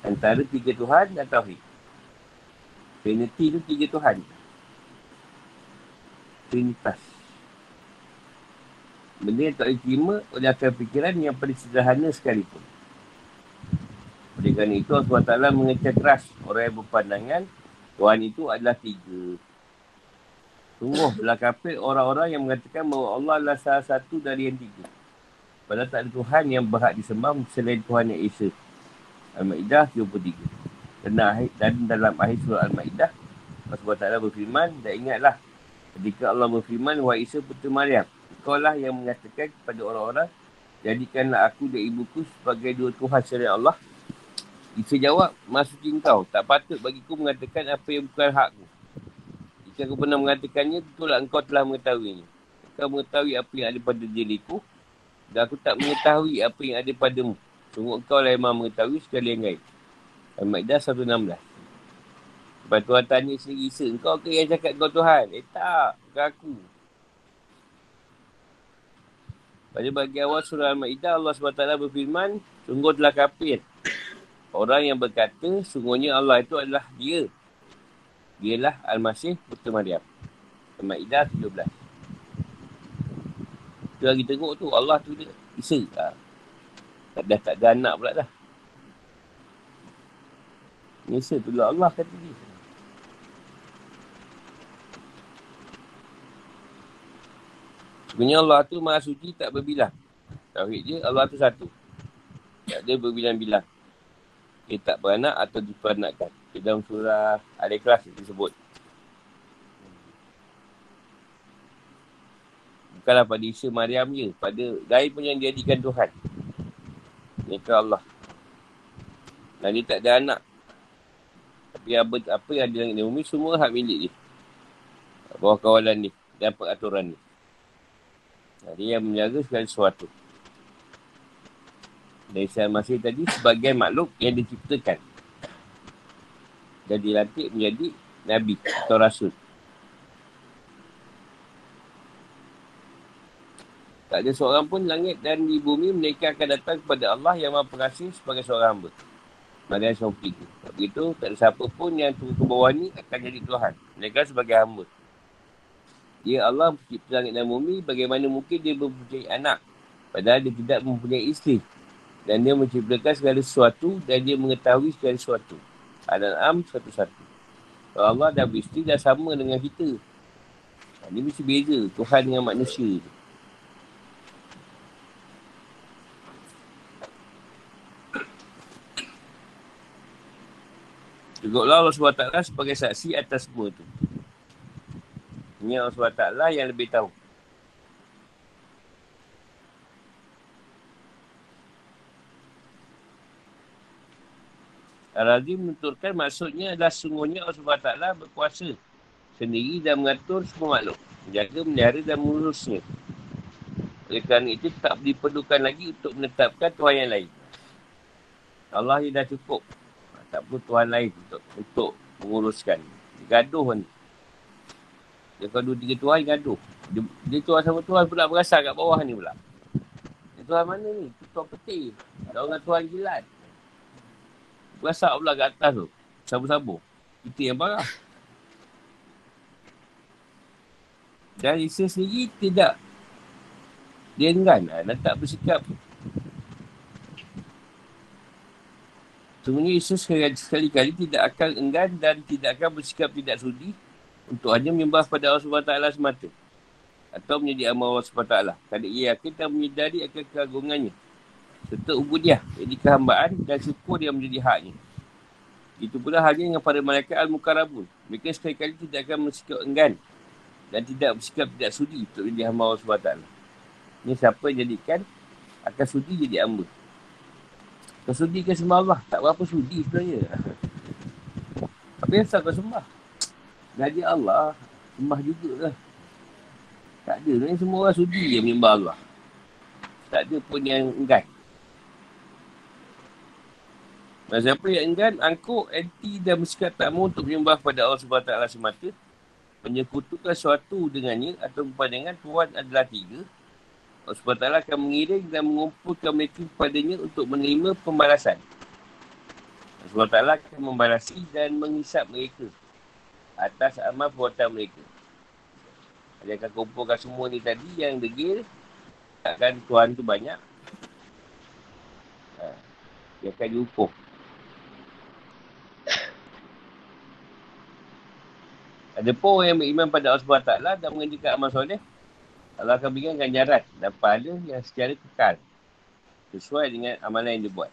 Antara tiga Tuhan dan Tauhid. Trinity tu tiga Tuhan. Trinitas. Benda yang tak diterima oleh akal fikiran yang paling sederhana sekalipun. Oleh kerana itu Allah SWT mengecek keras orang yang berpandangan Tuhan itu adalah tiga. Sungguh belah orang-orang yang mengatakan bahawa Allah adalah salah satu dari yang tiga. Padahal tak ada Tuhan yang berhak disembah selain Tuhan yang Esa. Al-Ma'idah 33. Dan dalam akhir surah Al-Ma'idah Allah SWT berfirman dan ingatlah ketika Allah berfirman Wahai Isa Putera Maryam Engkaulah yang mengatakan kepada orang-orang, jadikanlah aku dan ibuku sebagai dua Tuhan selain Allah. Isa jawab, maksud engkau, tak patut bagiku mengatakan apa yang bukan hakku. Jika aku pernah mengatakannya, itulah engkau telah mengetahuinya. Engkau mengetahui apa yang ada pada diriku, dan aku tak mengetahui apa yang ada padamu. Sungguh engkau lah yang mengetahui sekali yang gaib. Al-Ma'idah 116. Lepas Tuhan tanya sendiri Isa, engkau ke yang cakap kau Tuhan? Eh tak, bukan aku. Pada bagian awal surah Al-Ma'idah, Allah SWT berfirman, sungguh telah kafir. Orang yang berkata, sungguhnya Allah itu adalah dia. Dialah Al-Masih Putera Maryam. Al-Ma'idah 17. Itu lagi tengok tu, Allah tu dia. Isa. Ha. Tak, dah tak ada anak pula dah. Isa tu lah Allah kata dia. Sebenarnya Allah tu maha suci tak berbilang. Tauhid dia Allah tu satu. Tak ada berbilang-bilang. Dia tak beranak atau diperanakkan. Di dalam surah Al-Ikhlas disebut. Bukanlah pada Isa Maryam je. Pada gaib pun yang dijadikan Tuhan. Ini Allah. Dan dia tak ada anak. Tapi apa, apa yang ada dalam bumi semua hak milik dia. Bawah kawalan ni. Dan peraturan ni. Dia yang menjaga segala sesuatu. Dan Isa Masih tadi sebagai makhluk yang diciptakan. Dan dilantik menjadi Nabi atau Rasul. Tak ada seorang pun langit dan di bumi mereka akan datang kepada Allah yang maha pengasih sebagai seorang hamba. Bagai Sofi tu. Begitu, tak ada siapa pun yang turun ke bawah ni akan jadi Tuhan. Mereka sebagai hamba. Dia Allah mencipta langit dan bumi, bagaimana mungkin dia mempunyai anak. Padahal dia tidak mempunyai isteri. Dan dia menciptakan segala sesuatu dan dia mengetahui segala sesuatu. Al-An'am satu-satu. Kalau Allah dah beristeri, dah sama dengan kita. Ini mesti beza Tuhan dengan manusia tu. Cukuplah Allah SWT sebagai saksi atas semua tu. Ini Allah SWT yang lebih tahu. Al-Azim menuturkan maksudnya adalah sungguhnya Allah SWT berkuasa sendiri dan mengatur semua makhluk. Menjaga, melihara dan mengurusnya. Oleh kerana itu tak diperlukan lagi untuk menetapkan Tuhan yang lain. Allah ini dah cukup tak perlu Tuhan lain untuk, untuk menguruskan. Gaduh ni. Dia kalau dua tiga Tuhan, gaduh. Dia, dia Tuhan sama Tuhan pula berasal kat bawah ni pula. Dia Tuhan mana ni? Tuhan peti. Ada orang Tuhan jilat. Berasal pula kat atas tu. Sabu-sabu. Kita yang parah. Dan Isa sendiri tidak dia enggan dan tak bersikap Sebenarnya Yesus sekali-kali tidak akan enggan dan tidak akan bersikap tidak sudi untuk hanya menyembah pada Allah SWT semata. Atau menjadi amal Allah SWT. Kerana ia yakin dan menyedari akan keagungannya. Serta ubudiah, jadi kehambaan dan syukur yang menjadi haknya. Itu pula halnya dengan para malaikat Al-Mukarabun. Mereka sekali-kali tidak akan bersikap enggan dan tidak bersikap tidak sudi untuk menjadi hamba Allah SWT. Ini siapa yang jadikan akan sudi jadi hamba. Kau sudi ke sembah Allah? Tak berapa sudi sebenarnya. Apa yang kau sembah? Gaji Allah, sembah juga lah. Tak ada. Sebenarnya semua orang sudi je menyembah Allah. Tak ada pun yang enggan. Dan siapa yang enggan, angkuk, anti dan bersikap tak mahu untuk menyembah kepada Allah SWT semata, menyekutukan sesuatu dengannya atau dengan Tuhan adalah tiga, Allah SWT akan mengiring dan mengumpulkan mereka kepadanya untuk menerima pembalasan. Allah SWT akan membalasi dan menghisap mereka atas amal perbuatan mereka. Dia akan kumpulkan semua ni tadi yang degil. Takkan Tuhan tu banyak. Ha. Dia akan dihukum. Ada pun yang beriman pada Allah SWT dan mengerjakan amal soleh. Allah akan berikan ganjaran dan pahala yang secara kekal. Sesuai dengan amalan yang dia buat.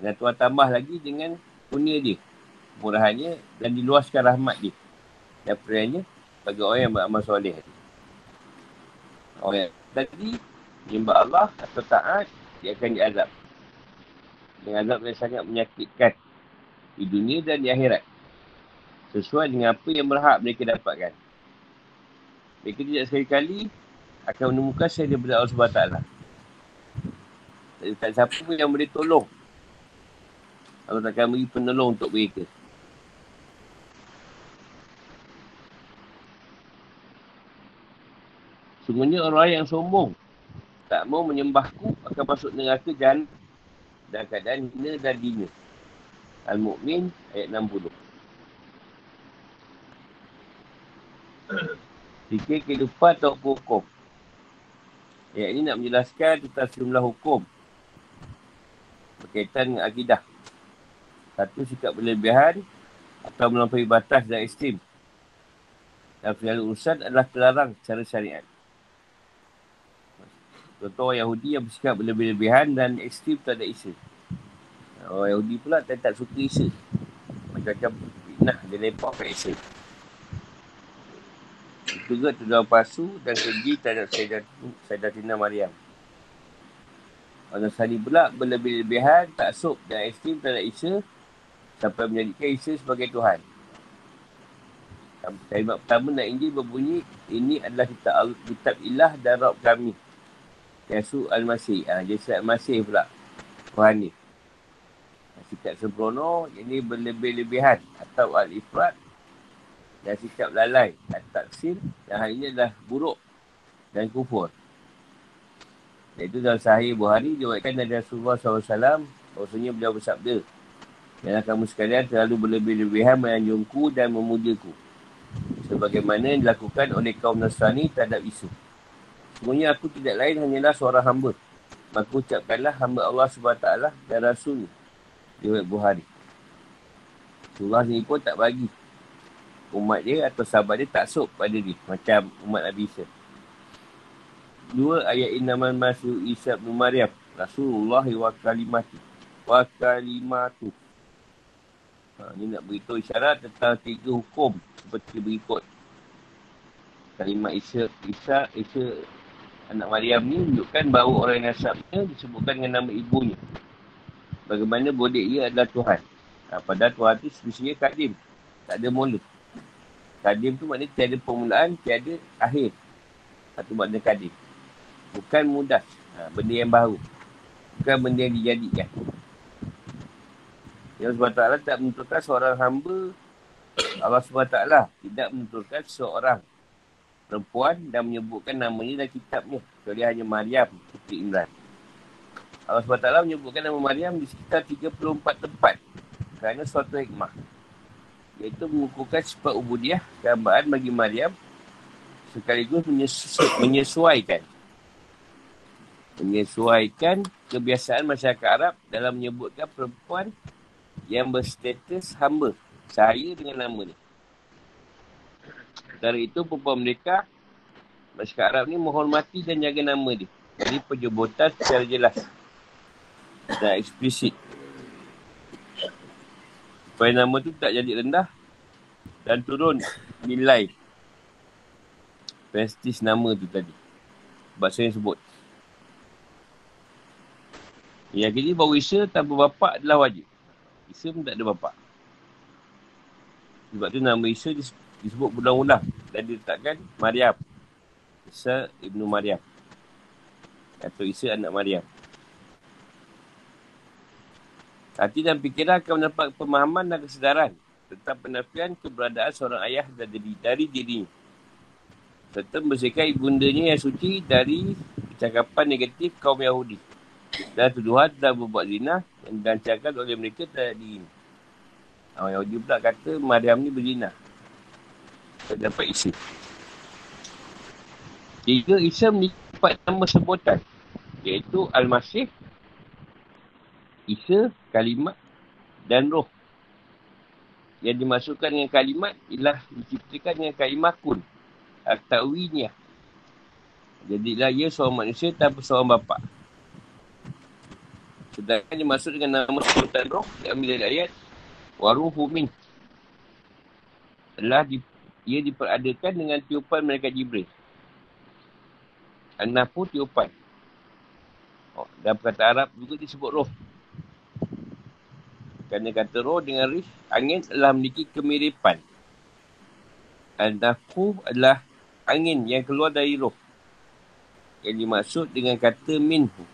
Dan Tuhan tambah lagi dengan punya dia. Murahannya dan diluaskan rahmat dia. Dan periannya bagi orang yang beramal soleh. Orang yang tadi menyembah Allah atau taat, dia akan diazab. Dengan azab yang sangat menyakitkan di dunia dan di akhirat. Sesuai dengan apa yang berhak mereka dapatkan. Mereka tidak sekali-kali akan menemukan saya daripada Allah SWT. Tak, tak siapa pun yang boleh tolong. Allah takkan beri penolong untuk mereka. Sungguhnya orang yang sombong tak mau menyembahku akan masuk neraka jahan dan keadaan hina dan dina. Al-Mu'min ayat 60. *coughs* Fikir kehidupan atau hukum. Ayat ini nak menjelaskan tentang sejumlah hukum. Berkaitan dengan akidah. Satu sikap berlebihan atau melampaui batas dan ekstrim. Dan segala urusan adalah terlarang secara syariat. Contoh orang Yahudi yang bersikap berlebih-lebihan dan ekstrim tak ada isa. Orang Yahudi pula tak, tak suka isa. Macam-macam fitnah dia lepak kat isa juga tuduhan palsu dan keji terhadap Sayyidatina Maryam. Orang Nasrani pula berlebih-lebihan, taksub dan ekstrim terhadap Isa sampai menjadikan Isa sebagai Tuhan. Kalimat pertama dan Injil berbunyi, ini adalah kitab, kitab ilah dan Rabb kami. Yesus Al-Masih. Ha, Yesus Al-Masih pula. Tuhan ni. Sikap sempurna, ini berlebih-lebihan atau Al-Ifrat dan sikap lalai dan taksil yang hal ini adalah buruk dan kufur. Iaitu dalam sahih Buhari diwakilkan dari Rasulullah SAW Maksudnya beliau bersabda. Jangan kamu sekalian terlalu berlebih-lebihan menyanjungku dan memujaku. Sebagaimana yang dilakukan oleh kaum Nasrani terhadap isu. Semuanya aku tidak lain hanyalah seorang hamba. Maka ucapkanlah hamba Allah SWT dan Rasul Riwayat Buhari. Allah ni pun tak bagi umat dia atau sahabat dia tak sok pada dia. Macam umat Nabi Isa. Dua ayat inaman masuk Isa bin Maryam. Rasulullah wa kalimati. Wa kalimatu. Ha, ni nak beritahu isyarat tentang tiga hukum seperti berikut. Kalimat Isa, Isa, Isa anak Maryam ni menunjukkan bahawa orang nasabnya disebutkan dengan nama ibunya. Bagaimana boleh ia adalah Tuhan. Ha, padahal Tuhan tu sebenarnya kadim. Tak ada mula. Kadim tu maknanya tiada permulaan, tiada akhir. Satu makna kadim. Bukan mudah. Ha, benda yang baru. Bukan benda yang dijadikan. Yang SWT tak menentukan seorang hamba Allah SWT tidak menentukan seorang perempuan dan menyebutkan namanya dalam kitabnya. Kecuali hanya Maryam, Putri Imran. Allah SWT menyebutkan nama Maryam di sekitar 34 tempat kerana suatu hikmah. Iaitu mengukuhkan sifat ubudiah keambaan bagi Maryam sekaligus menyesuaikan menyesuaikan kebiasaan masyarakat Arab dalam menyebutkan perempuan yang berstatus hamba saya dengan nama ni. Dari itu perempuan mereka masyarakat Arab ni menghormati dan jaga nama dia. Jadi penyebutan secara jelas dan eksplisit. Supaya nama tu tak jadi rendah dan turun nilai prestis nama tu tadi. Sebab saya sebut. Yang kini bahawa Isa tanpa bapak adalah wajib. Isa pun tak ada bapak. Sebab tu nama Isa disebut berulang-ulang dan diletakkan Maryam. Isa ibnu Maryam. Atau Isa anak Maryam. Hati dan fikiran akan mendapat pemahaman dan kesedaran tentang penafian keberadaan seorang ayah dan diri, dari diri. Serta membersihkan ibundanya yang suci dari percakapan negatif kaum Yahudi. Dan tuduhan telah berbuat zina yang dilancarkan oleh mereka terhadap diri. Orang Yahudi pula kata Maryam ni berzina. Tak dapat isi. Tiga Isa memiliki nama sebutan. Iaitu Al-Masih, Isa, kalimat dan roh. Yang dimasukkan dengan kalimat ialah diciptakan dengan kalimat kun. Al-Ta'wiyah. Jadilah ia seorang manusia tanpa seorang bapa. Sedangkan dimasuk dengan nama sebutan roh yang ambil dari ayat Waruhu min. Telah di, ia diperadakan dengan tiupan mereka Jibril. Anafu tiupan. Oh, dalam kata Arab juga disebut roh. Kerana kata roh dengan rih, angin adalah memiliki kemiripan. An-nafu adalah angin yang keluar dari roh. Yang dimaksud dengan kata minhu.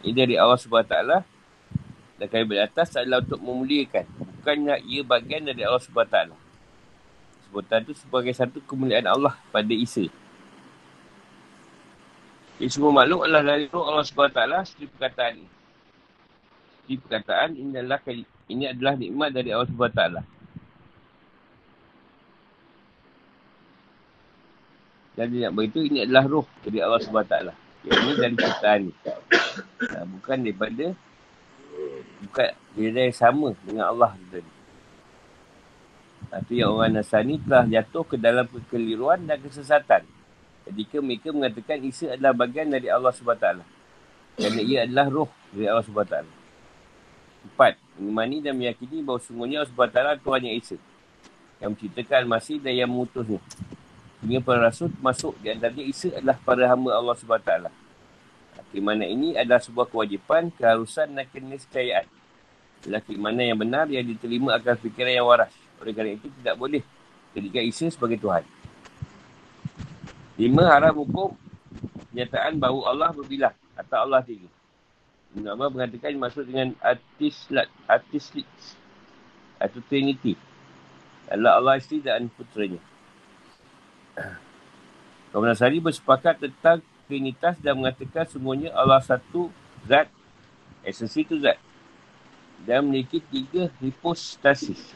Ini dari Allah SWT. Dan kami beri atas adalah untuk memuliakan. Bukannya ia bagian dari Allah SWT. Sebutan itu sebagai satu kemuliaan Allah pada Isa. Ini semua makhluk adalah dari roh Allah SWT seperti perkataan ini di perkataan ini adalah ini adalah nikmat dari Allah Subhanahu taala. Jadi nak beritahu ini adalah roh dari Allah. Yang ini dari ciptaan ni. Nah, bukan daripada bukan dia yang sama dengan Allah tadi. Itu yang orang Nasrani telah jatuh ke dalam kekeliruan dan kesesatan. Ketika mereka mengatakan Isa adalah bagian dari Allah SWT. Kerana ia adalah roh dari Allah SWT. Empat, mengimani dan meyakini bahawa sungguhnya Allah SWT Tuhan yang Isa. Yang menciptakan masih dan yang mengutusnya. Sehingga para rasul masuk di antaranya Isa adalah para hamba Allah SWT. Keimanan ini adalah sebuah kewajipan, keharusan dan keniscayaan. Adalah keimanan yang benar yang diterima akan fikiran yang waras. Oleh kerana itu tidak boleh ketika Isa sebagai Tuhan. Lima, haram hukum kenyataan bahawa Allah berbilang atau Allah tiga. Ibn Abbas mengatakan maksud dengan artislat, artislit atau trinity. Adalah Allah isteri dan putranya. *clears throat* Kaum Nasari bersepakat tentang trinitas dan mengatakan semuanya Allah satu zat, esensi itu zat. dan memiliki tiga hipostasis.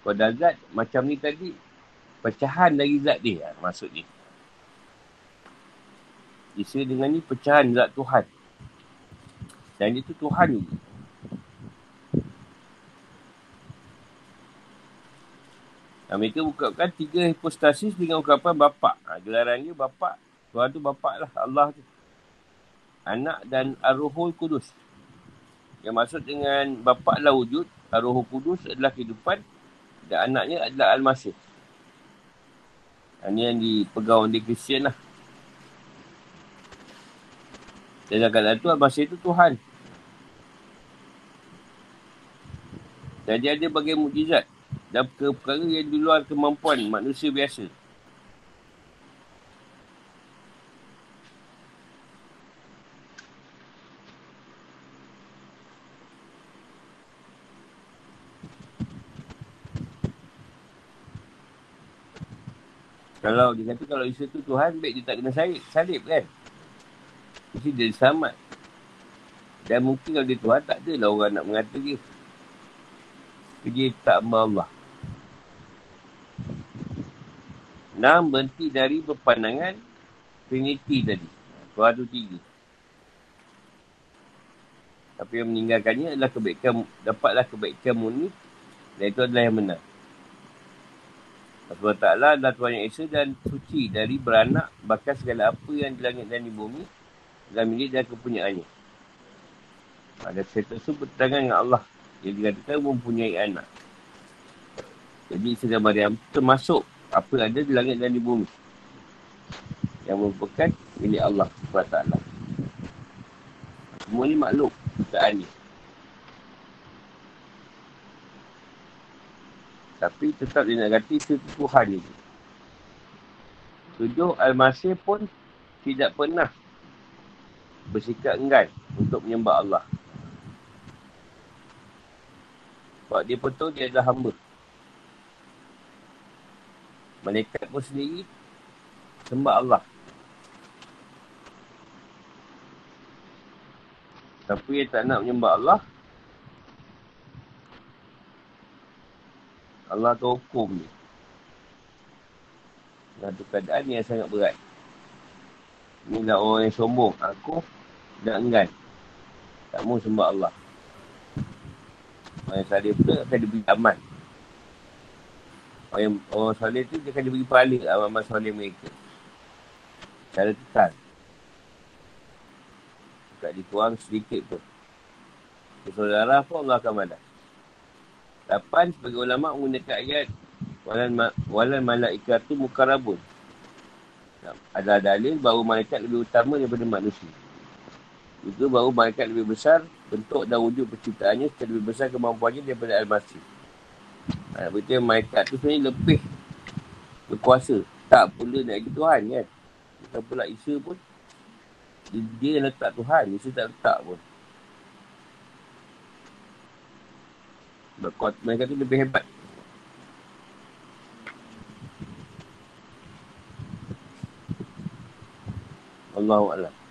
Pada zat macam ni tadi, pecahan dari zat dia maksud dia. Isa dengan ni pecahan zat Tuhan. Dan itu Tuhan juga. Dan mereka bukakan tiga hipostasis dengan ukapan bapak. Ha, gelaran dia bapak. Tuhan tu bapak lah. Allah tu. Anak dan Ar-Ruhul Kudus. Yang maksud dengan bapak lah wujud. Ar-Ruhul Kudus adalah kehidupan. Dan anaknya adalah Al-Masih. Ini yang dipegang oleh Kristian lah. Dan dalam tu Al-Masih tu Tuhan. Jadi ada bagian mukjizat dan perkara yang di luar kemampuan manusia biasa. Kalau dia kata kalau Isa tu Tuhan, baik dia tak kena salib, salib kan? Mesti dia selamat. Dan mungkin kalau dia Tuhan, tak adalah orang nak mengata dia. Dia tak Allah. Enam berhenti dari berpandangan Trinity tadi. Tuhan tu tiga. Tapi yang meninggalkannya adalah kebaikan, dapatlah kebaikan murni dan itu adalah yang benar. Allah Ta'ala adalah Tuhan yang Esa dan suci dari beranak bahkan segala apa yang di langit dan di bumi dalam milik dan kepunyaannya. Ada saya tersebut bertangan dengan Allah yang dikatakan mempunyai anak. Jadi Isa Maryam termasuk apa ada di langit dan di bumi. Yang merupakan milik Allah SWT. Semua ni makhluk keadaan ni. Tapi tetap dia nak kata itu Tuhan ni. Tujuh Al-Masih pun tidak pernah bersikap enggan untuk menyembah Allah. Sebab dia tahu dia adalah hamba. Malaikat pun sendiri sembah Allah. Tapi yang tak nak menyembah Allah, Allah akan hukum dia. Satu keadaan yang sangat berat. Inilah orang yang sombong. Aku dah enggan. Tak mau sembah Allah. Orang yang sadar pula akan diberi aman. Orang, orang soleh tu dia akan diberi pahala amal-amal soleh mereka. Cara tekan. Tak dikuang sedikit pun. Saudara pun Allah akan balas. Lapan, sebagai ulama menggunakan ayat Walan, ma- walan malaikat tu mukarabun. Ada dalil bahawa malaikat lebih utama daripada manusia. Itu bahawa malaikat lebih besar bentuk dan wujud penciptaannya secara lebih besar kemampuannya daripada Al-Masih. Ha, berarti malaikat tu sebenarnya lebih berkuasa. Tak pula nak jadi Tuhan kan. Bukan pula Isa pun. Dia, dia letak Tuhan. Isa tak letak pun. Berkuat, mereka tu lebih hebat. Allahu.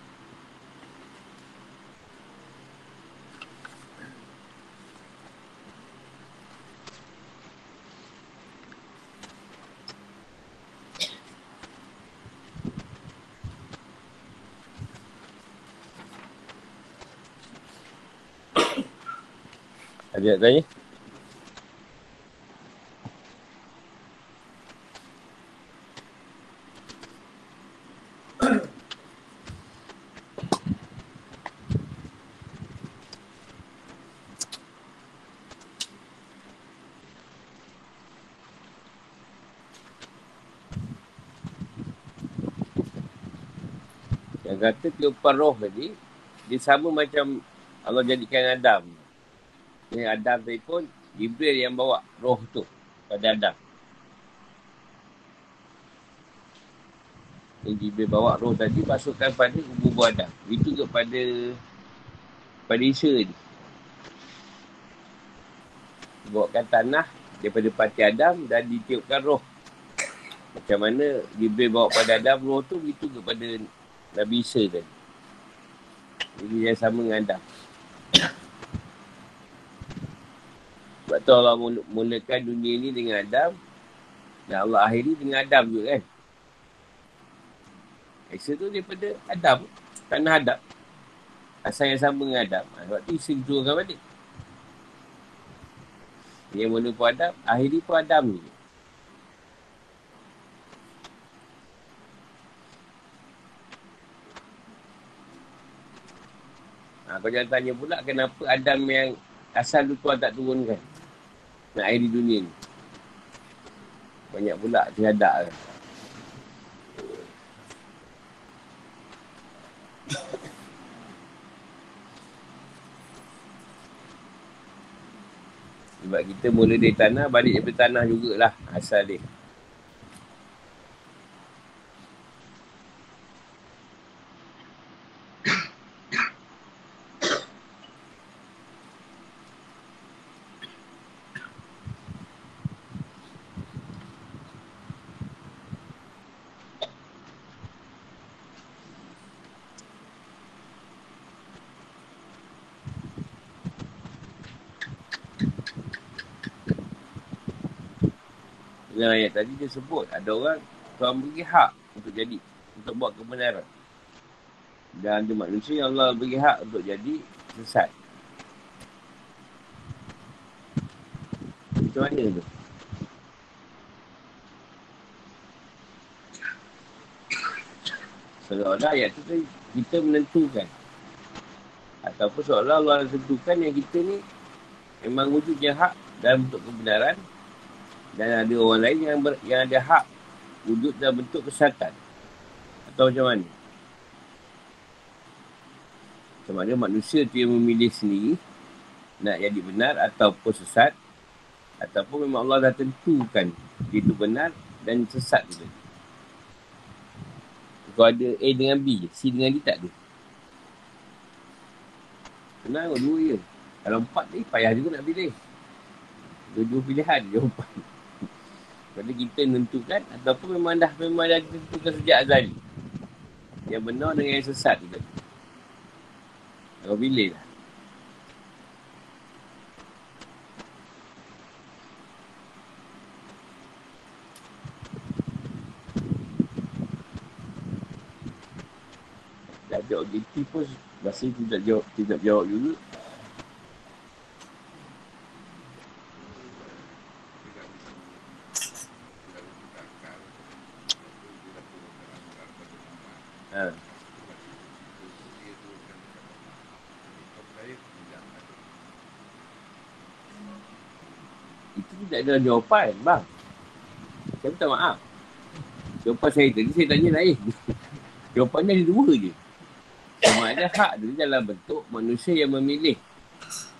Ada tanya? Yang kata tiupan roh tadi, dia sama macam Allah jadikan Adam. Yang Adam tadi pun, Jibril yang bawa roh tu pada Adam. Yang Jibril bawa roh tadi masukkan pada kubu Adam. Itu kepada pada Isa ni. Bawakan tanah daripada parti Adam dan ditiupkan roh. Macam mana Jibril bawa pada Adam roh tu, itu kepada Nabi Isa tadi. Jadi dia sama dengan Adam. Sebab tu Allah mulakan dunia ni dengan Adam. Dan Allah akhiri dengan Adam juga kan. Isa tu daripada Adam. Tanah Adam. Asal yang sama dengan Adam. Ha, sebab tu Isa diturunkan balik. Yang mula pun Adam. Akhiri pun Adam ni. Ha, kau jangan tanya pula kenapa Adam yang asal tu tak turunkan. Nak air di dunia ni. Banyak pula tiada kan. *laughs* Sebab kita mula dari tanah, balik daripada tanah jugalah asal dia. Dalam ayat tadi dia sebut ada orang Tuhan beri hak untuk jadi untuk buat kebenaran. Dan ada manusia yang Allah beri hak untuk jadi sesat. Macam mana tu? Seolah-olah ayat tu kita menentukan. Ataupun seolah Allah tentukan yang kita ni memang wujudnya hak dalam bentuk kebenaran dan ada orang lain yang ber, yang ada hak wujud dalam bentuk kesatan. Atau macam mana? Macam mana manusia tu yang memilih sendiri nak jadi benar ataupun sesat ataupun memang Allah dah tentukan dia itu benar dan sesat juga. Kalau ada A dengan B, C dengan D tak ada. Senang dua je. Kalau empat ni payah juga nak pilih. Dua-dua pilihan jawapan. Pada kita menentukan ataupun memang dah memang dah tentukan sejak azali. Yang benar dengan yang sesat juga. Kau pilih lah. Dah ada objektif pun masih tidak jawab, tidak jawab juga. Ada jawapan, bang. Saya minta maaf. Jawapan saya tadi, saya tanya lain. *laughs* Jawapannya ada dua je. Sama ada hak tu dalam bentuk manusia yang memilih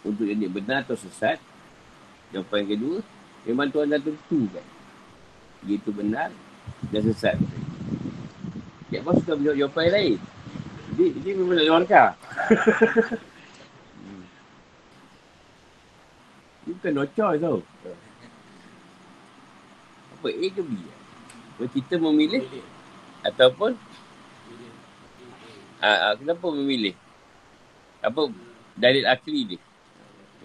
untuk jadi benar atau sesat. Jawapan kedua, memang Tuhan dah tentukan. Dia itu benar dan sesat. Ya, apa suka menjawab jawapan yang lain? Jadi, jadi memang nak langkah. *laughs* hmm. Ini bukan no choice tau apa A ke B? Kalau kita memilih? Ataupun? Aa, Kenapa memilih? Apa Dalil akli dia?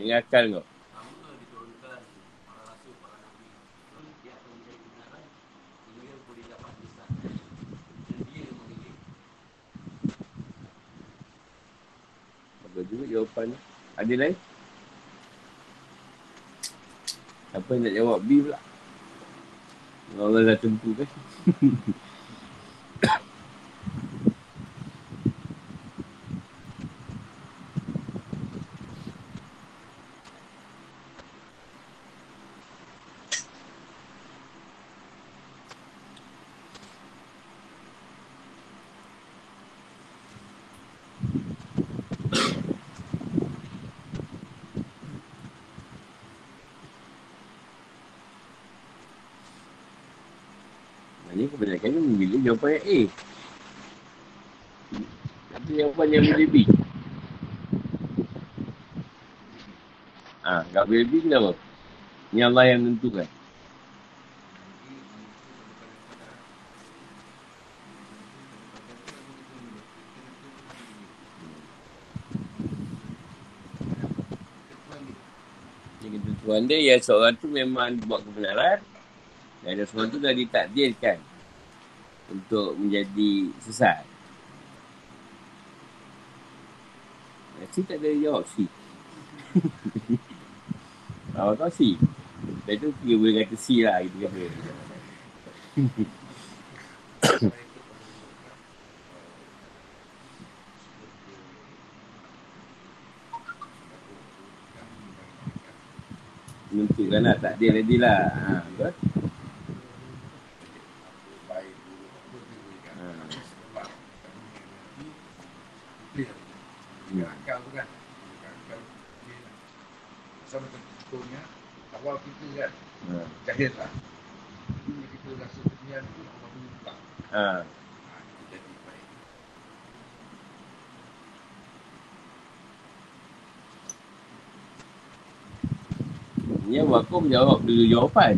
Dengan akal kau. Juga jawapan Ada lain? Apa yang nak jawab B pula Allah dah tentu kan. *laughs* jawapan yang A. Tapi jawapan yang boleh B. Ha, tak boleh B kenapa? Ni Allah yang tentukan. Dia kena tentu Tuan dia yang seorang tu memang buat kebenaran. Dan ada seorang tu dah ditakdirkan untuk menjadi sesat. Si tak ada jawab si. *laughs* Awak tahu si. Dan tu dia boleh kata si lah. Gitu kata. Menentukan lah. Tak dia ready lah. Ha, betul? Akal tu kan Akal Sama tentunya Awal kita kan Ha. Jahil lah Bila kita rasa kenyang tu Allah boleh buka Ha. ha, Kita jadi baik Aku menjawab dulu jawapan.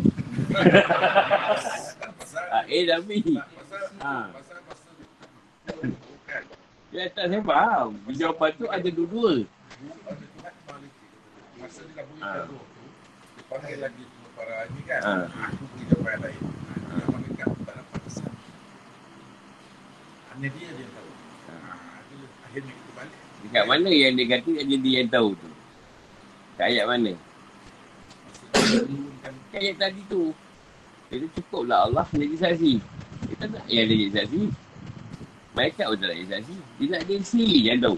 Pasal *laughs* Ha, A dan B. Pasal Ha. Ya tak saya faham. Jawapan tu ada dua-dua. Masa dia dah Ha. jatuh tu Dia panggil lagi para ni kan Ha. Aku beri jawapan lain Ha, Dia tak dapat kesan Hanya dia dia yang tahu Ha. Akhirnya kita balik Dekat mana yang dia kata hanya dia yang tahu tu? Kat ayat mana? Ayat tadi tu. Dia tu cukup lah Allah menjadi saksi. Dia tak nak yang dia jadi saksi. Malaikat pun tak nak jadi saksi. Dia nak dia sendiri yang tahu.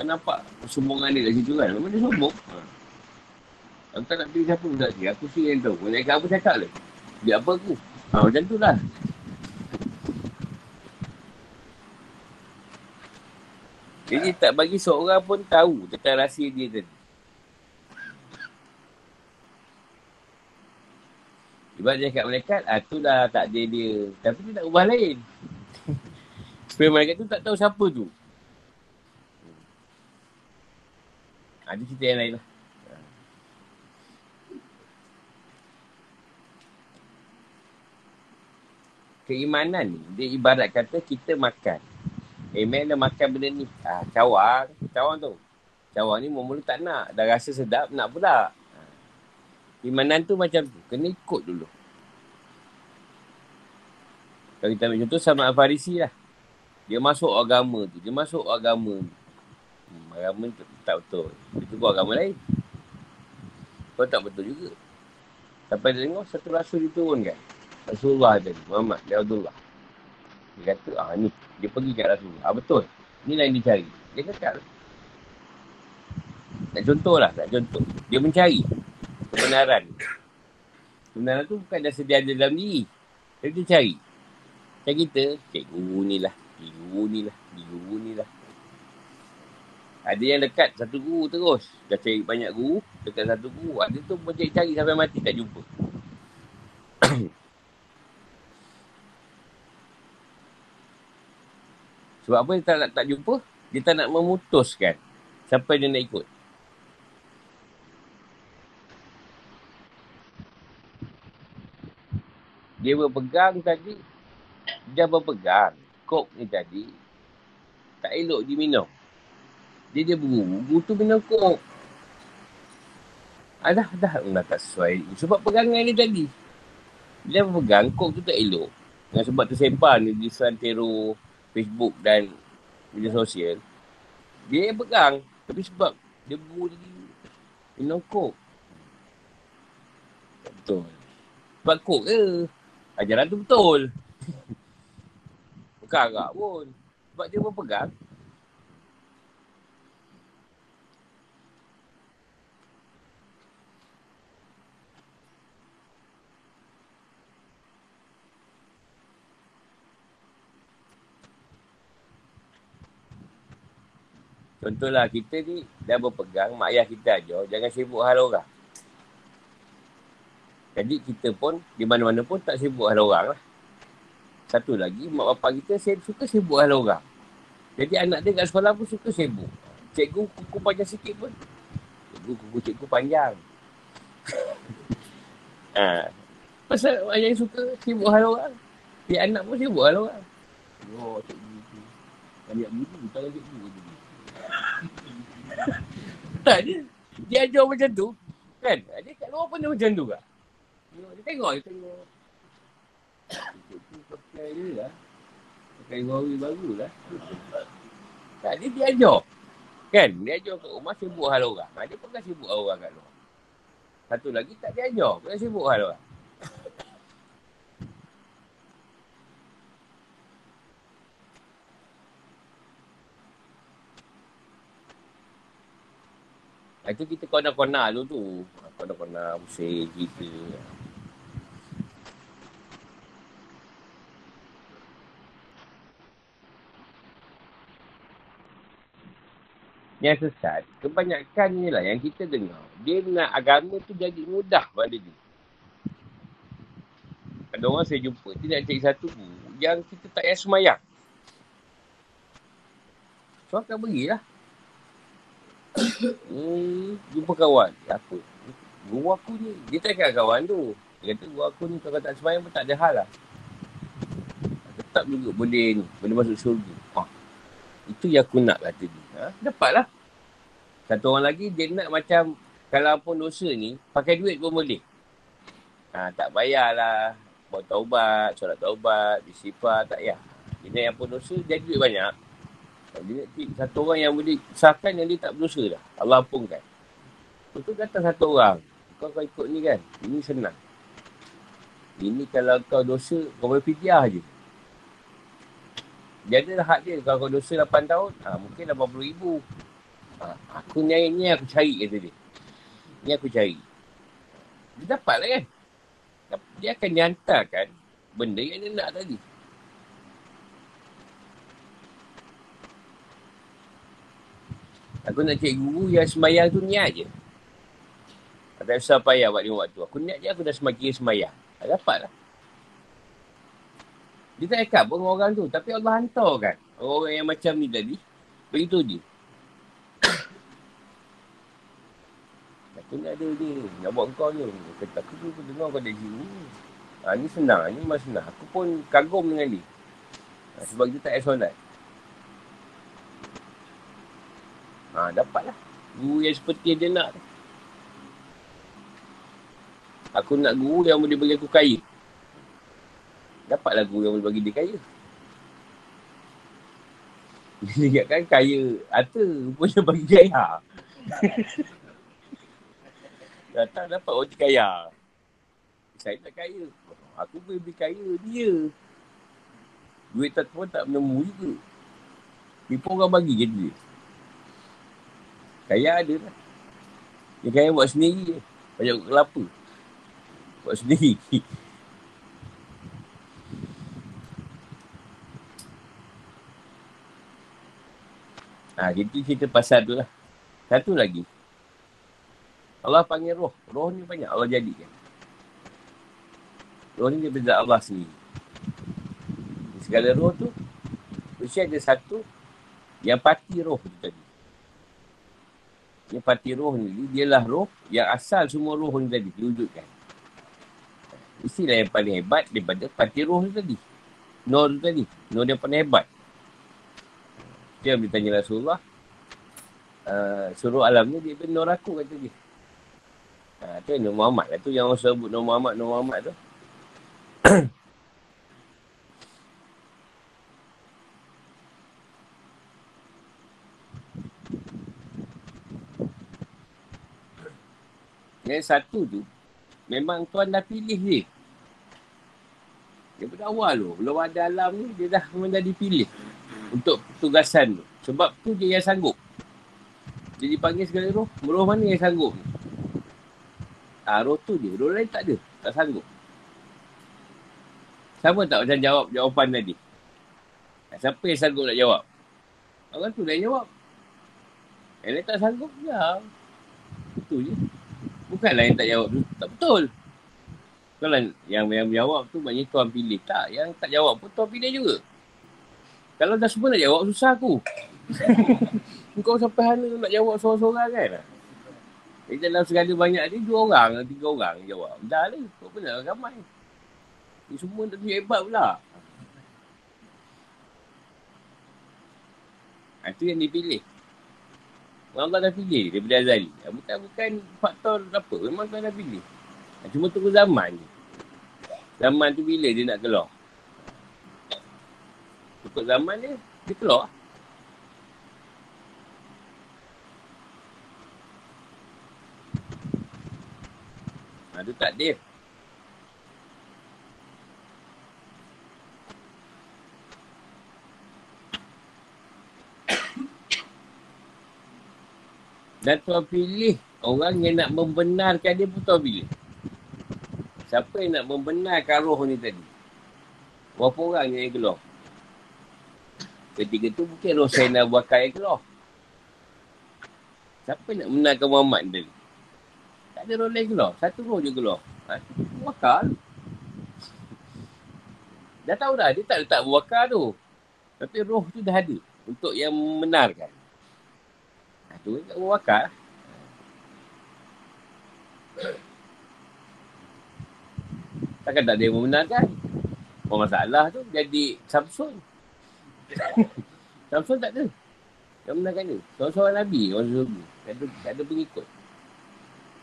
Kan nampak sombongan dia kat situ kan? Memang dia sombong. Ha. Aku tak nak pilih siapa pun saksi. Aku sendiri yang tahu. Malaikat apa cakap lah. Dia apa aku? Ha, macam tu lah. Jadi tak bagi seorang pun tahu tentang rahsia dia tadi. Sebab dia cakap malaikat, ah, tu dah tak ada dia. Tapi dia nak ubah lain. Supaya malaikat tu tak tahu siapa tu. Ada cerita yang lain lah. Keimanan ni, dia ibarat kata kita makan. Eh, mana makan benda ni? Ah, cawang. Cawang tu. Cawang ni mula-mula tak nak. Dah rasa sedap, nak pula. Keimanan tu macam tu. Kena ikut dulu. Kalau kita ambil contoh sama Al-Farisi lah. Dia masuk agama tu. Dia masuk agama ni. Hmm, agama ni tak, betul. Itu pun agama lain. Kau tak betul juga. Sampai dia tengok satu rasul diturunkan. Rasulullah tadi. Muhammad. Dia Abdullah. Dia kata, ah ni. Dia pergi kat Rasulullah. Ah betul. Ni yang dia cari. Dia kekal. Tak contoh lah. Tak contoh. Dia mencari kebenaran. Kebenaran tu bukan dah sedia ada dalam diri. Tapi dia cari. Macam kita, cikgu ni lah. Cikgu ni lah. Cikgu ni lah. Ada yang dekat satu guru terus. Dah cari banyak guru, dekat satu guru. Ada tu pun cari-cari sampai mati tak jumpa. *coughs* Sebab apa dia tak nak tak jumpa? Dia tak nak memutuskan siapa dia nak ikut. Dia berpegang tadi, dia berpegang. Kok ni tadi, tak elok. Dia dia berburu, guru tu minum kok. Ah, dah, dah tak sesuai. Sebab pegangan dia tadi. Dia berpegang, kok tu tak elok. Dengan sebab tersempan di santero Facebook dan media sosial. Dia yang pegang. Tapi sebab dia berburu tadi, minum kok. Betul. Sebab kok ke? Ajaran tu betul. Bukan agak pun. Sebab dia berpegang. Contohlah kita ni dah berpegang, mak ayah kita ajar, jangan sibuk hal orang. Jadi kita pun di mana-mana pun tak sibuk hal orang lah. Satu lagi, mak bapak kita saya suka sibuk hal orang. Jadi anak dia kat sekolah pun suka sibuk. Cikgu kuku panjang sikit pun. Cikgu kuku cikgu panjang. *laughs* ha. Pasal ayah suka sibuk hal orang. Dia anak pun sibuk hal orang. Oh, cikgu tu. Banyak guru, tak ada cikgu. *laughs* Tak dia. Dia ajar macam tu. Kan? Dia kat luar pun dia macam tu kak. Dia tengok, dia tengok. Pakai ni lah. Pakai Huawei baru lah. Tak, dia dia. Kan? Dia ajar kat rumah sibuk hal orang. Ha, dia pun kan sibuk hal orang kat luar. Satu lagi tak dia ajar. Bukan sibuk hal orang. Itu kita kona-kona dulu tu. Kona-kona pusing kita. Yang sesat, kebanyakan ni lah yang kita dengar. Dia nak agama tu jadi mudah pada dia. Ada orang saya jumpa, dia nak cari satu guru yang kita tak payah semayang. So akan berilah *coughs* hmm, jumpa kawan. Apa? Guru aku ni. Dia tak kira kawan tu. Dia kata guru aku ni kalau tak semayang pun tak ada hal lah. Tetap juga boleh ni. Boleh masuk syurga. Ha. Itu yang aku nak kata dia. Ha? Dapatlah. Satu orang lagi dia nak macam kalau pun dosa ni pakai duit pun boleh. Ha, tak payahlah buat taubat, solat taubat, disifat, tak payah. Dia nak yang pun dosa, dia duit banyak. Dia satu orang yang boleh sahkan yang dia tak berdosa dah. Allah ampunkan. Itu kata satu orang. Kau kau ikut ni kan. Ini senang. Ini kalau kau dosa, kau boleh fidyah je. Dia ada hak dia. Kalau kau dosa 8 tahun, ha, mungkin 80 ribu. Ha, aku ni, ni aku cari kata dia. Ni aku cari. Dia dapat lah kan. Dia akan dihantarkan benda yang dia nak tadi. Aku nak cari guru yang semayang tu niat je. Tak usah payah buat lima waktu. Aku niat je aku dah semakin semayang. Tak dapat lah. Dia tak pun orang tu. Tapi Allah hantar kan. Orang yang macam ni tadi. Begitu je. *coughs* aku ni ada ni. Nak buat kau ni. Kata aku tu dengar kau dari sini. Ha, ni senang. Ni memang senang. Aku pun kagum dengan dia. Ha, sebab dia tak ada solat. Ha, dapatlah. Guru yang seperti yang dia nak. Aku nak guru yang boleh bagi aku kaya. Dapatlah guru yang boleh bagi dia kaya. *laughs* Dia ingatkan kaya harta punya bagi kaya. *laughs* Datang dapat orang kaya. Saya tak kaya. Aku boleh beli kaya dia. Duit tak pun tak menemu juga. Dia pun orang bagi je dia. Kaya ada lah. Dia kaya buat sendiri je. Banyak kelapa. Buat sendiri. *laughs* Ha, jadi cerita pasal tu lah. Satu lagi. Allah panggil roh. Roh ni banyak Allah jadikan. Roh ni daripada Allah sendiri. Segala roh tu, mesti ada satu yang pati roh tu tadi. Yang pati roh ni, dia lah roh yang asal semua roh ni tadi diwujudkan. Mestilah yang paling hebat daripada pati roh ni tadi. Nur tu tadi. Nur yang paling hebat. Dia bertanya Rasulullah. Uh, suruh alam ni dia nur aku kata dia. Ha, tu Nur Muhammad lah tu yang orang sebut Nur Muhammad, Nur Muhammad tu. *coughs* Yang satu tu, memang tuan dah pilih dia. Daripada awal tu, belum ada alam ni, dia dah memang dah dipilih untuk tugasan tu. Sebab tu dia yang sanggup. Dia dipanggil segala roh, roh mana yang sanggup? Ha, roh tu dia, roh lain tak ada, tak sanggup. Sama tak macam jawab jawapan tadi? Siapa yang sanggup nak jawab? Orang tu dah jawab. Yang lain tak sanggup, ya. Itu je. Bukanlah yang tak jawab tu. Tak betul. Kalau yang yang jawab tu maknanya tuan pilih. Tak. Yang tak jawab pun tuan pilih juga. Kalau dah semua nak jawab, susah aku. *laughs* Kau sampai mana nak jawab seorang-seorang kan? Jadi dalam segala banyak ni, dua orang, tiga orang jawab. Dah lah. Kau pun nak ramai. Ni semua tak tunjuk hebat pula. Itu yang dipilih. Allah dah pilih daripada Azali. Bukan, bukan faktor apa. Memang Tuhan dah pilih. Cuma tunggu zaman je. Zaman tu bila dia nak keluar? Cukup zaman dia, dia keluar. Ha, tu tak dia. Dan tuan pilih orang yang nak membenarkan dia pun tuan pilih. Siapa yang nak membenarkan roh ni tadi? Berapa orang yang keluar? Ketika tu mungkin nak buat kaya keluar. Siapa nak benarkan Muhammad tadi? Tak ada roh lain keluar. Satu roh je keluar. Ha? Wakal. Dah tahu dah. Dia tak letak wakal tu. Tapi roh tu dah ada. Untuk yang membenarkan. Ha, tu kan wakal. Takkan tak ada yang membenarkan. Apa masalah tu jadi Samsung. Samsung tak ada. Yang benarkan dia. Seorang-seorang Nabi. Orang surga. Tak ada, tak ada pengikut.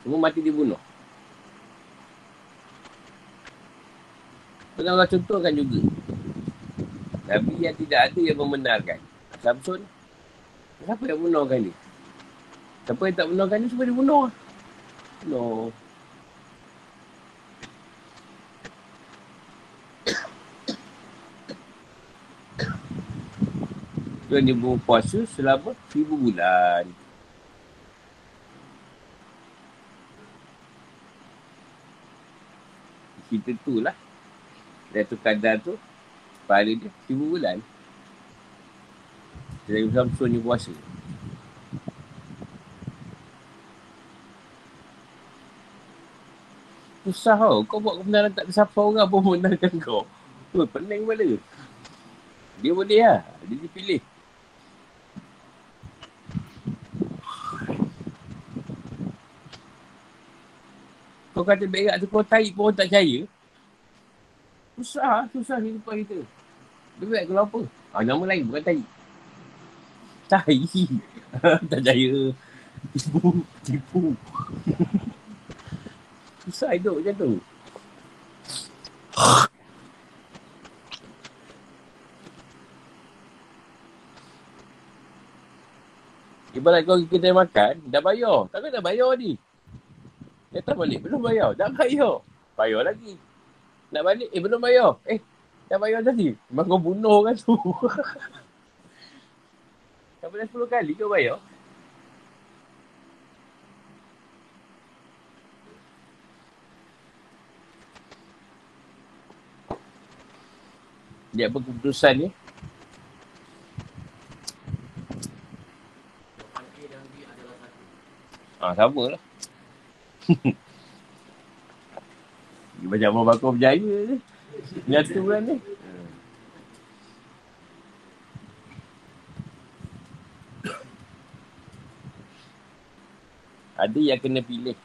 Semua mati dibunuh. Pernah orang contohkan juga. Nabi yang tidak ada yang membenarkan. Samson. Siapa yang bunuhkan dia? Siapa yang tak bunuhkan dia, semua dibunuh. No. Tuan dia berpuasa selama seribu bulan. Kita tu lah. Dan tu kadar tu, pahala dia seribu bulan. Jadi Samson ni puasa. Susah tau. Kau buat kebenaran tak ada siapa orang pun *laughs* membenarkan kau. Tu pening kepala. Dia boleh lah. Dia dipilih. Kau kata berak tu kau tarik pun tak percaya. Susah, susah hidupan kita. Berak kalau apa? Ah, nama lain bukan tarik. Tarik. *laughs* tak percaya. Tipu, tipu. *laughs* susah hidup macam tu. Ibarat kau kedai makan, dah bayar. Tapi dah bayar ni. Datang balik, belum bayar. Dah bayar. Bayar lagi. Nak balik, eh belum bayar. Eh, dah bayar tadi. Memang kau bunuh kan tu. *laughs* Sampai dah 10 kali kau bayar. Dia apa keputusan ni? Ah, sama lah. Macam apa bakal berjaya ni. Nyatu kan ni. Ada yang kena pilih.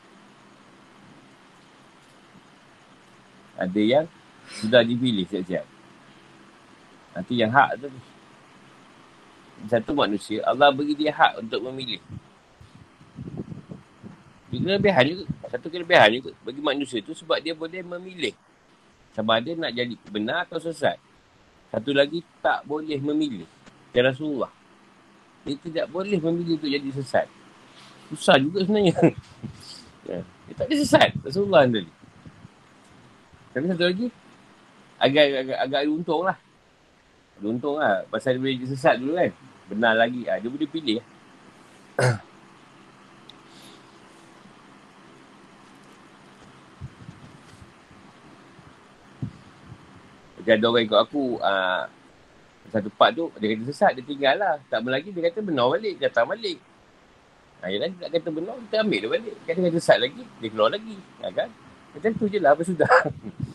Ada yang sudah dipilih siap-siap. Nanti yang hak tu. Satu manusia, Allah beri dia hak untuk memilih. Kelebihan juga. Satu kelebihan juga bagi manusia tu sebab dia boleh memilih. Sama ada nak jadi benar atau sesat. Satu lagi tak boleh memilih. Ya Rasulullah. Dia tidak boleh memilih untuk jadi sesat. Susah juga sebenarnya. *laughs* ya. Dia tak ada sesat. Rasulullah tadi. Tapi satu lagi. Agak, agak, agak untung lah. Ada untung lah. Pasal dia boleh jadi sesat dulu kan. Benar lagi. Ha, dia boleh pilih. *coughs* Macam ada orang ikut aku, uh, satu part tu, dia kata sesat, dia tinggal lah. Tak lagi, dia kata benar balik, datang balik. Ha, yang lain tak kata benar, kita ambil dia balik. Kata kata sesat lagi, dia keluar lagi. Ha, kan? Macam tu je lah, apa sudah. *laughs*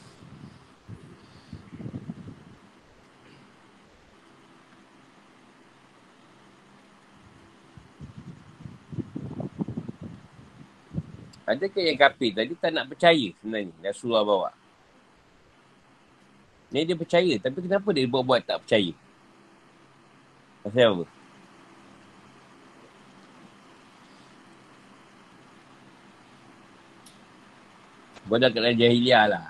Adakah yang kafir tadi tak nak percaya sebenarnya Rasulullah bawa? Jadi dia percaya. Tapi kenapa dia buat-buat tak percaya? Pasal apa? Kau dah kat dalam jahiliah lah.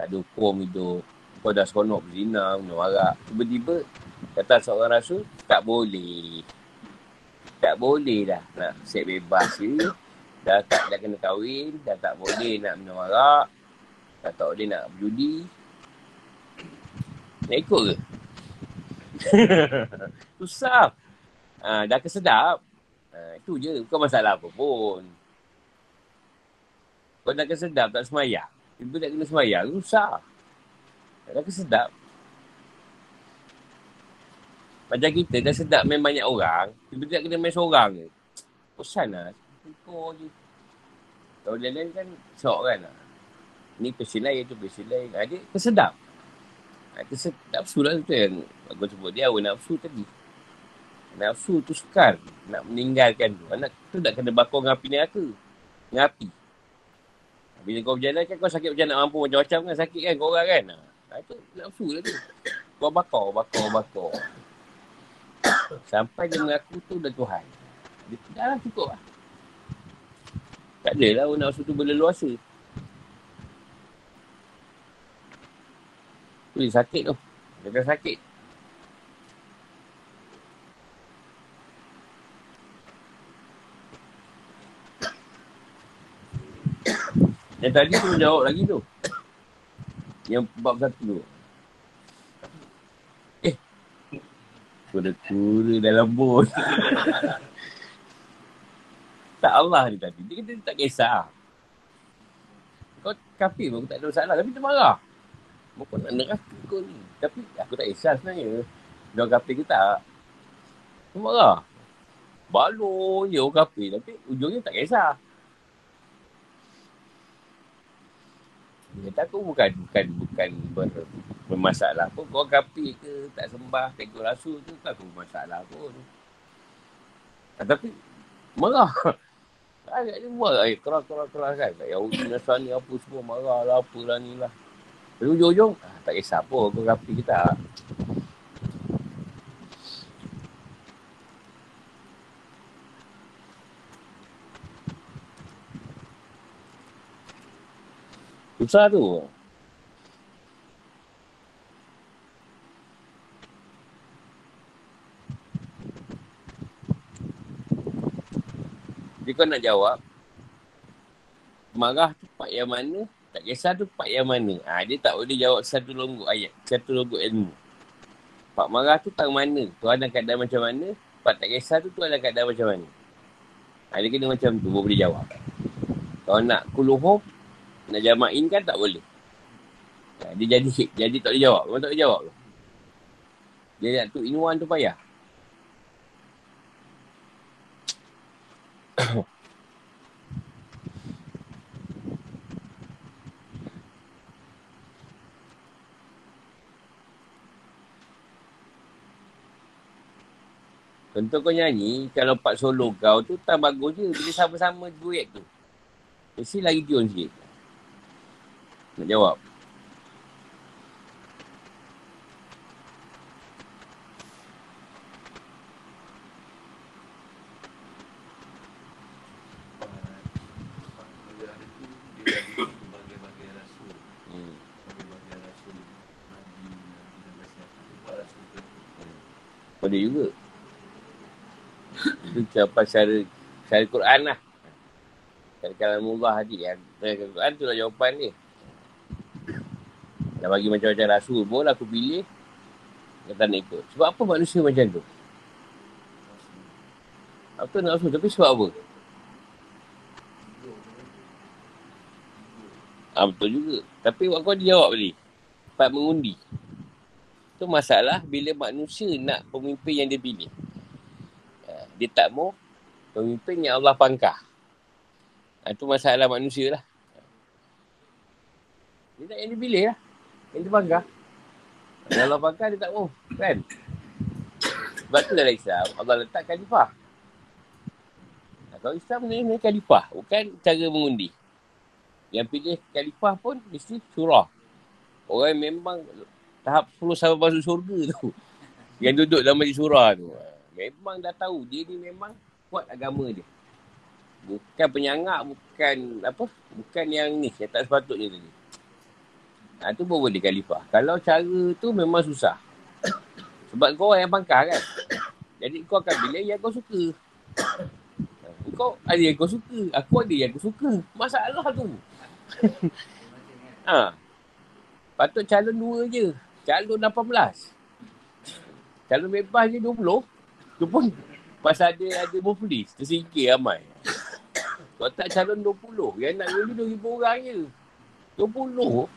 Tak ada hukum hidup. Kau dah seronok berzina, minum arak. Tiba-tiba, kata seorang rasul, tak boleh. Tak boleh dah nak set bebas ni. Dah tak dah kena kahwin, dah tak boleh nak minum arak. Dah tak boleh nak berjudi. Nak ikut ke? *laughs* Susah. Ha, dah kesedap. Ha, itu je. Bukan masalah apa pun. Kau dah kesedap tak semayang. Ibu tak kena semayang. Susah. Dah kesedap. Macam kita dah sedap main banyak orang. Tiba tak kena main seorang je. Bosan lah. Kau je. Kalau lain-lain kan sok kan lah. Ni pesi lain tu pesi lain. Kesedap. Kesedap. Nafsu lah tu yang aku sebut dia awal nafsu tadi. Nafsu tu sukar nak meninggalkan tu. Anak tu nak kena bakar dengan api neraka. Dengan api. Bila kau berjalan kan kau sakit macam nak mampu macam-macam kan sakit kan kau orang kan. Ha, itu nafsu lah tu. Kau bakar, bakar, bakar. Sampai dia mengaku tu dah Tuhan. Dia dah lah cukup lah. Tak adalah nafsu tu berleluasa. Tu sakit tu. Dia sakit. Yang tadi tu jawab lagi tu. Yang bab satu tu. Eh. Kura-kura dalam bot. *laughs* tak Allah ni tadi. Dia kata dia tak kisah. Kau kafir pun tak ada masalah. Tapi dia marah. Bukan nak neraka kau ni. Tapi aku tak kisah sebenarnya. Dia kafir ke tak. Dia marah. Balon je orang kafir. Tapi ujungnya tak kisah. Dia kata aku bukan bukan bukan ber, bermasalah pun. Kau kapi ke tak sembah tegur rasul tu tak aku bermasalah pun. Ha, tapi marah. *laughs* Agak dia marah. Eh, keras-keras-keras kan. Tak Yahudi, Nasrani apa semua marah lah apalah ni lah. Tapi ujung-ujung, ah, tak kisah apa kau kapi kita. Susah tu. Jadi kau nak jawab, marah tu part yang mana, tak kisah tu part yang mana. Ha, dia tak boleh jawab satu longgok ayat, satu longgok ilmu. Pak marah tu tang mana, tu ada keadaan macam mana, part tak kisah tu tu ada keadaan macam mana. Ha, dia kena macam tu, boleh jawab. Kalau nak kuluhum, nak jamain kan tak boleh. Ya, dia jadi jadi tak boleh jawab. Memang tak boleh jawab. Dia nak tu inuan tu payah. Contoh kau nyanyi, kalau part solo kau tu tak bagus je. Bila sama-sama duet tu. Mesti lagi tune sikit. Nak jawab. Itu cara cara, cara Quran lah. Cara kalamullah tadi. Yang Quran tu lah jawapan dia. Dah bagi macam-macam rasul pun aku pilih. Kata nak ikut. Sebab apa manusia macam tu? Apa nak rasul? Tapi sebab apa? Ah, betul juga. Tapi waktu kau dia jawab tadi. Empat mengundi. Itu masalah bila manusia nak pemimpin yang dia pilih. Dia tak mau pemimpin yang Allah pangkah. Itu ah, masalah manusia lah. Dia tak yang dipilih lah. Yang dia bangga. Kalau bangga dia tak mau. Kan? Sebab tu dalam Islam, Allah letak khalifah. Kalau Islam ni, ni khalifah. Bukan cara mengundi. Yang pilih khalifah pun mesti surah. Orang yang memang tahap 10 sampai masuk surga tu. *laughs* Yang duduk dalam majlis surah tu. Memang dah tahu dia ni memang kuat agama dia. Bukan penyangak, bukan apa? Bukan yang ni, yang tak sepatutnya tadi. Ha, tu pun boleh khalifah. Kalau cara tu memang susah. *coughs* Sebab kau orang yang pangkah kan. Jadi kau akan pilih yang kau suka. Kau ada yang kau suka. Aku ada yang aku suka. Masalah tu. *laughs* ha. Patut calon dua je. Calon 18. Calon bebas je 20. Tu pun pasal ada ada muflis. Tersingkir ramai. Kau tak calon 20. Yang nak dulu 2,000 orang je. 20.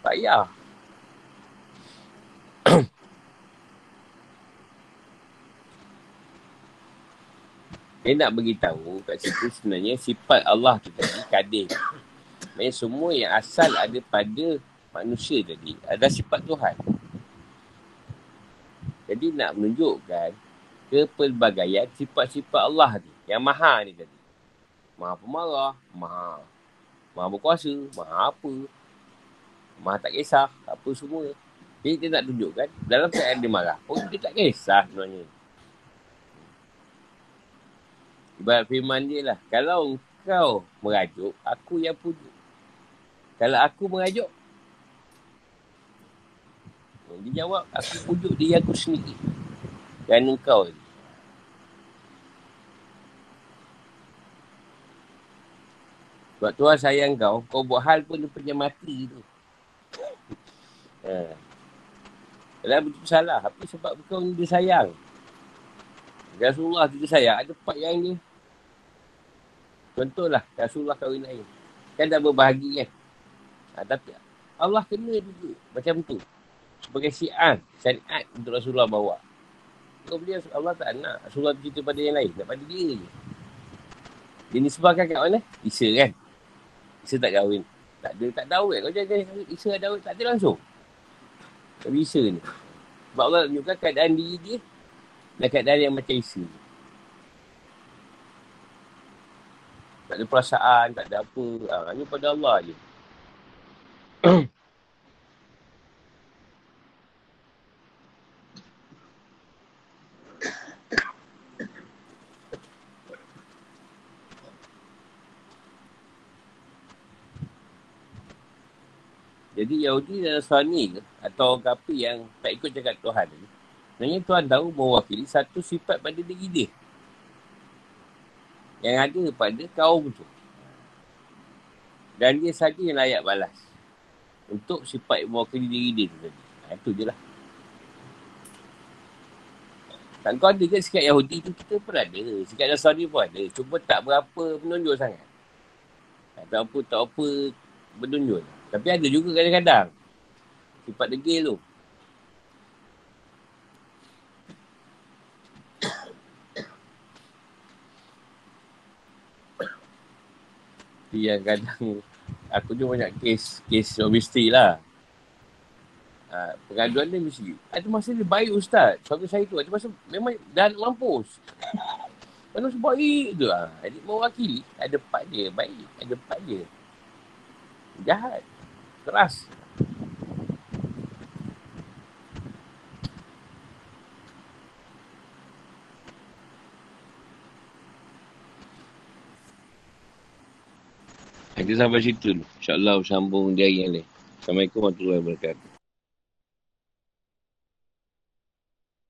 Payah. *coughs* Dia nak beritahu kat situ sebenarnya sifat Allah tu tadi kadir. Maksudnya semua yang asal ada pada manusia tadi ada sifat Tuhan. Jadi nak menunjukkan kepelbagaian sifat-sifat Allah ni. Yang maha ni tadi. Maha pemarah, maha, maha berkuasa, maha apa. Maha tak kisah, apa semua. Jadi dia nak tunjukkan dalam keadaan dia marah pun dia tak kisah sebenarnya. Ibarat firman dia lah. Kalau kau merajuk, aku yang pujuk. Kalau aku merajuk, dia jawab, aku pujuk dia aku sendiri. Dan engkau ni. Sebab Tuhan sayang kau, kau buat hal pun dia punya mati tu. *laughs* ha. Betul salah. Tapi sebab kau dia sayang. Rasulullah dia sayang. Ada part yang dia. Contohlah Rasulullah kahwin lain. Kan dah berbahagi kan. Ha, tapi Allah kena juga. Macam tu. Sebagai si'an. Syariat untuk Rasulullah bawa. Kau boleh Allah tak nak. Rasulullah cerita pada yang lain. Tak pada dia je. Dia nisbahkan kat mana? Isa kan. Isa tak kahwin. Tak ada. Tak tahu kan. Kau jangan Isa ada tak ada langsung. Tak bisa ni. Sebab Allah tunjukkan keadaan diri dia dan keadaan yang macam Isa. Tak ada perasaan, tak ada apa. Ha, hanya pada Allah je. *clears throat* Jadi Yahudi dan Nasrani atau orang kafir yang tak ikut cakap Tuhan ni. Sebenarnya Tuhan tahu mewakili satu sifat pada diri dia. Yang ada pada kaum tu. Dan dia saja yang layak balas. Untuk sifat mewakili diri dia tu tadi. Ha, itu je lah. Tak kau ada ke sikap Yahudi tu kita pun ada. Sikap Nasrani pun ada. Cuma tak berapa menonjol sangat. Tak apa, tak apa menonjol. Tapi ada juga kadang-kadang. Sifat degil tu. yang kadang *laughs* aku tu banyak kes kes misteri lah. Ha, pengaduan dia mesti. Ada masa dia baik ustaz. Suami saya tu ada masa memang dah nak mampus. Mana sebaik tu lah. Jadi mewakili. Ada part dia baik. Ada part dia. Jahat keras. Kita sampai situ dulu. InsyaAllah sambung di hari lain. Assalamualaikum warahmatullahi wabarakatuh.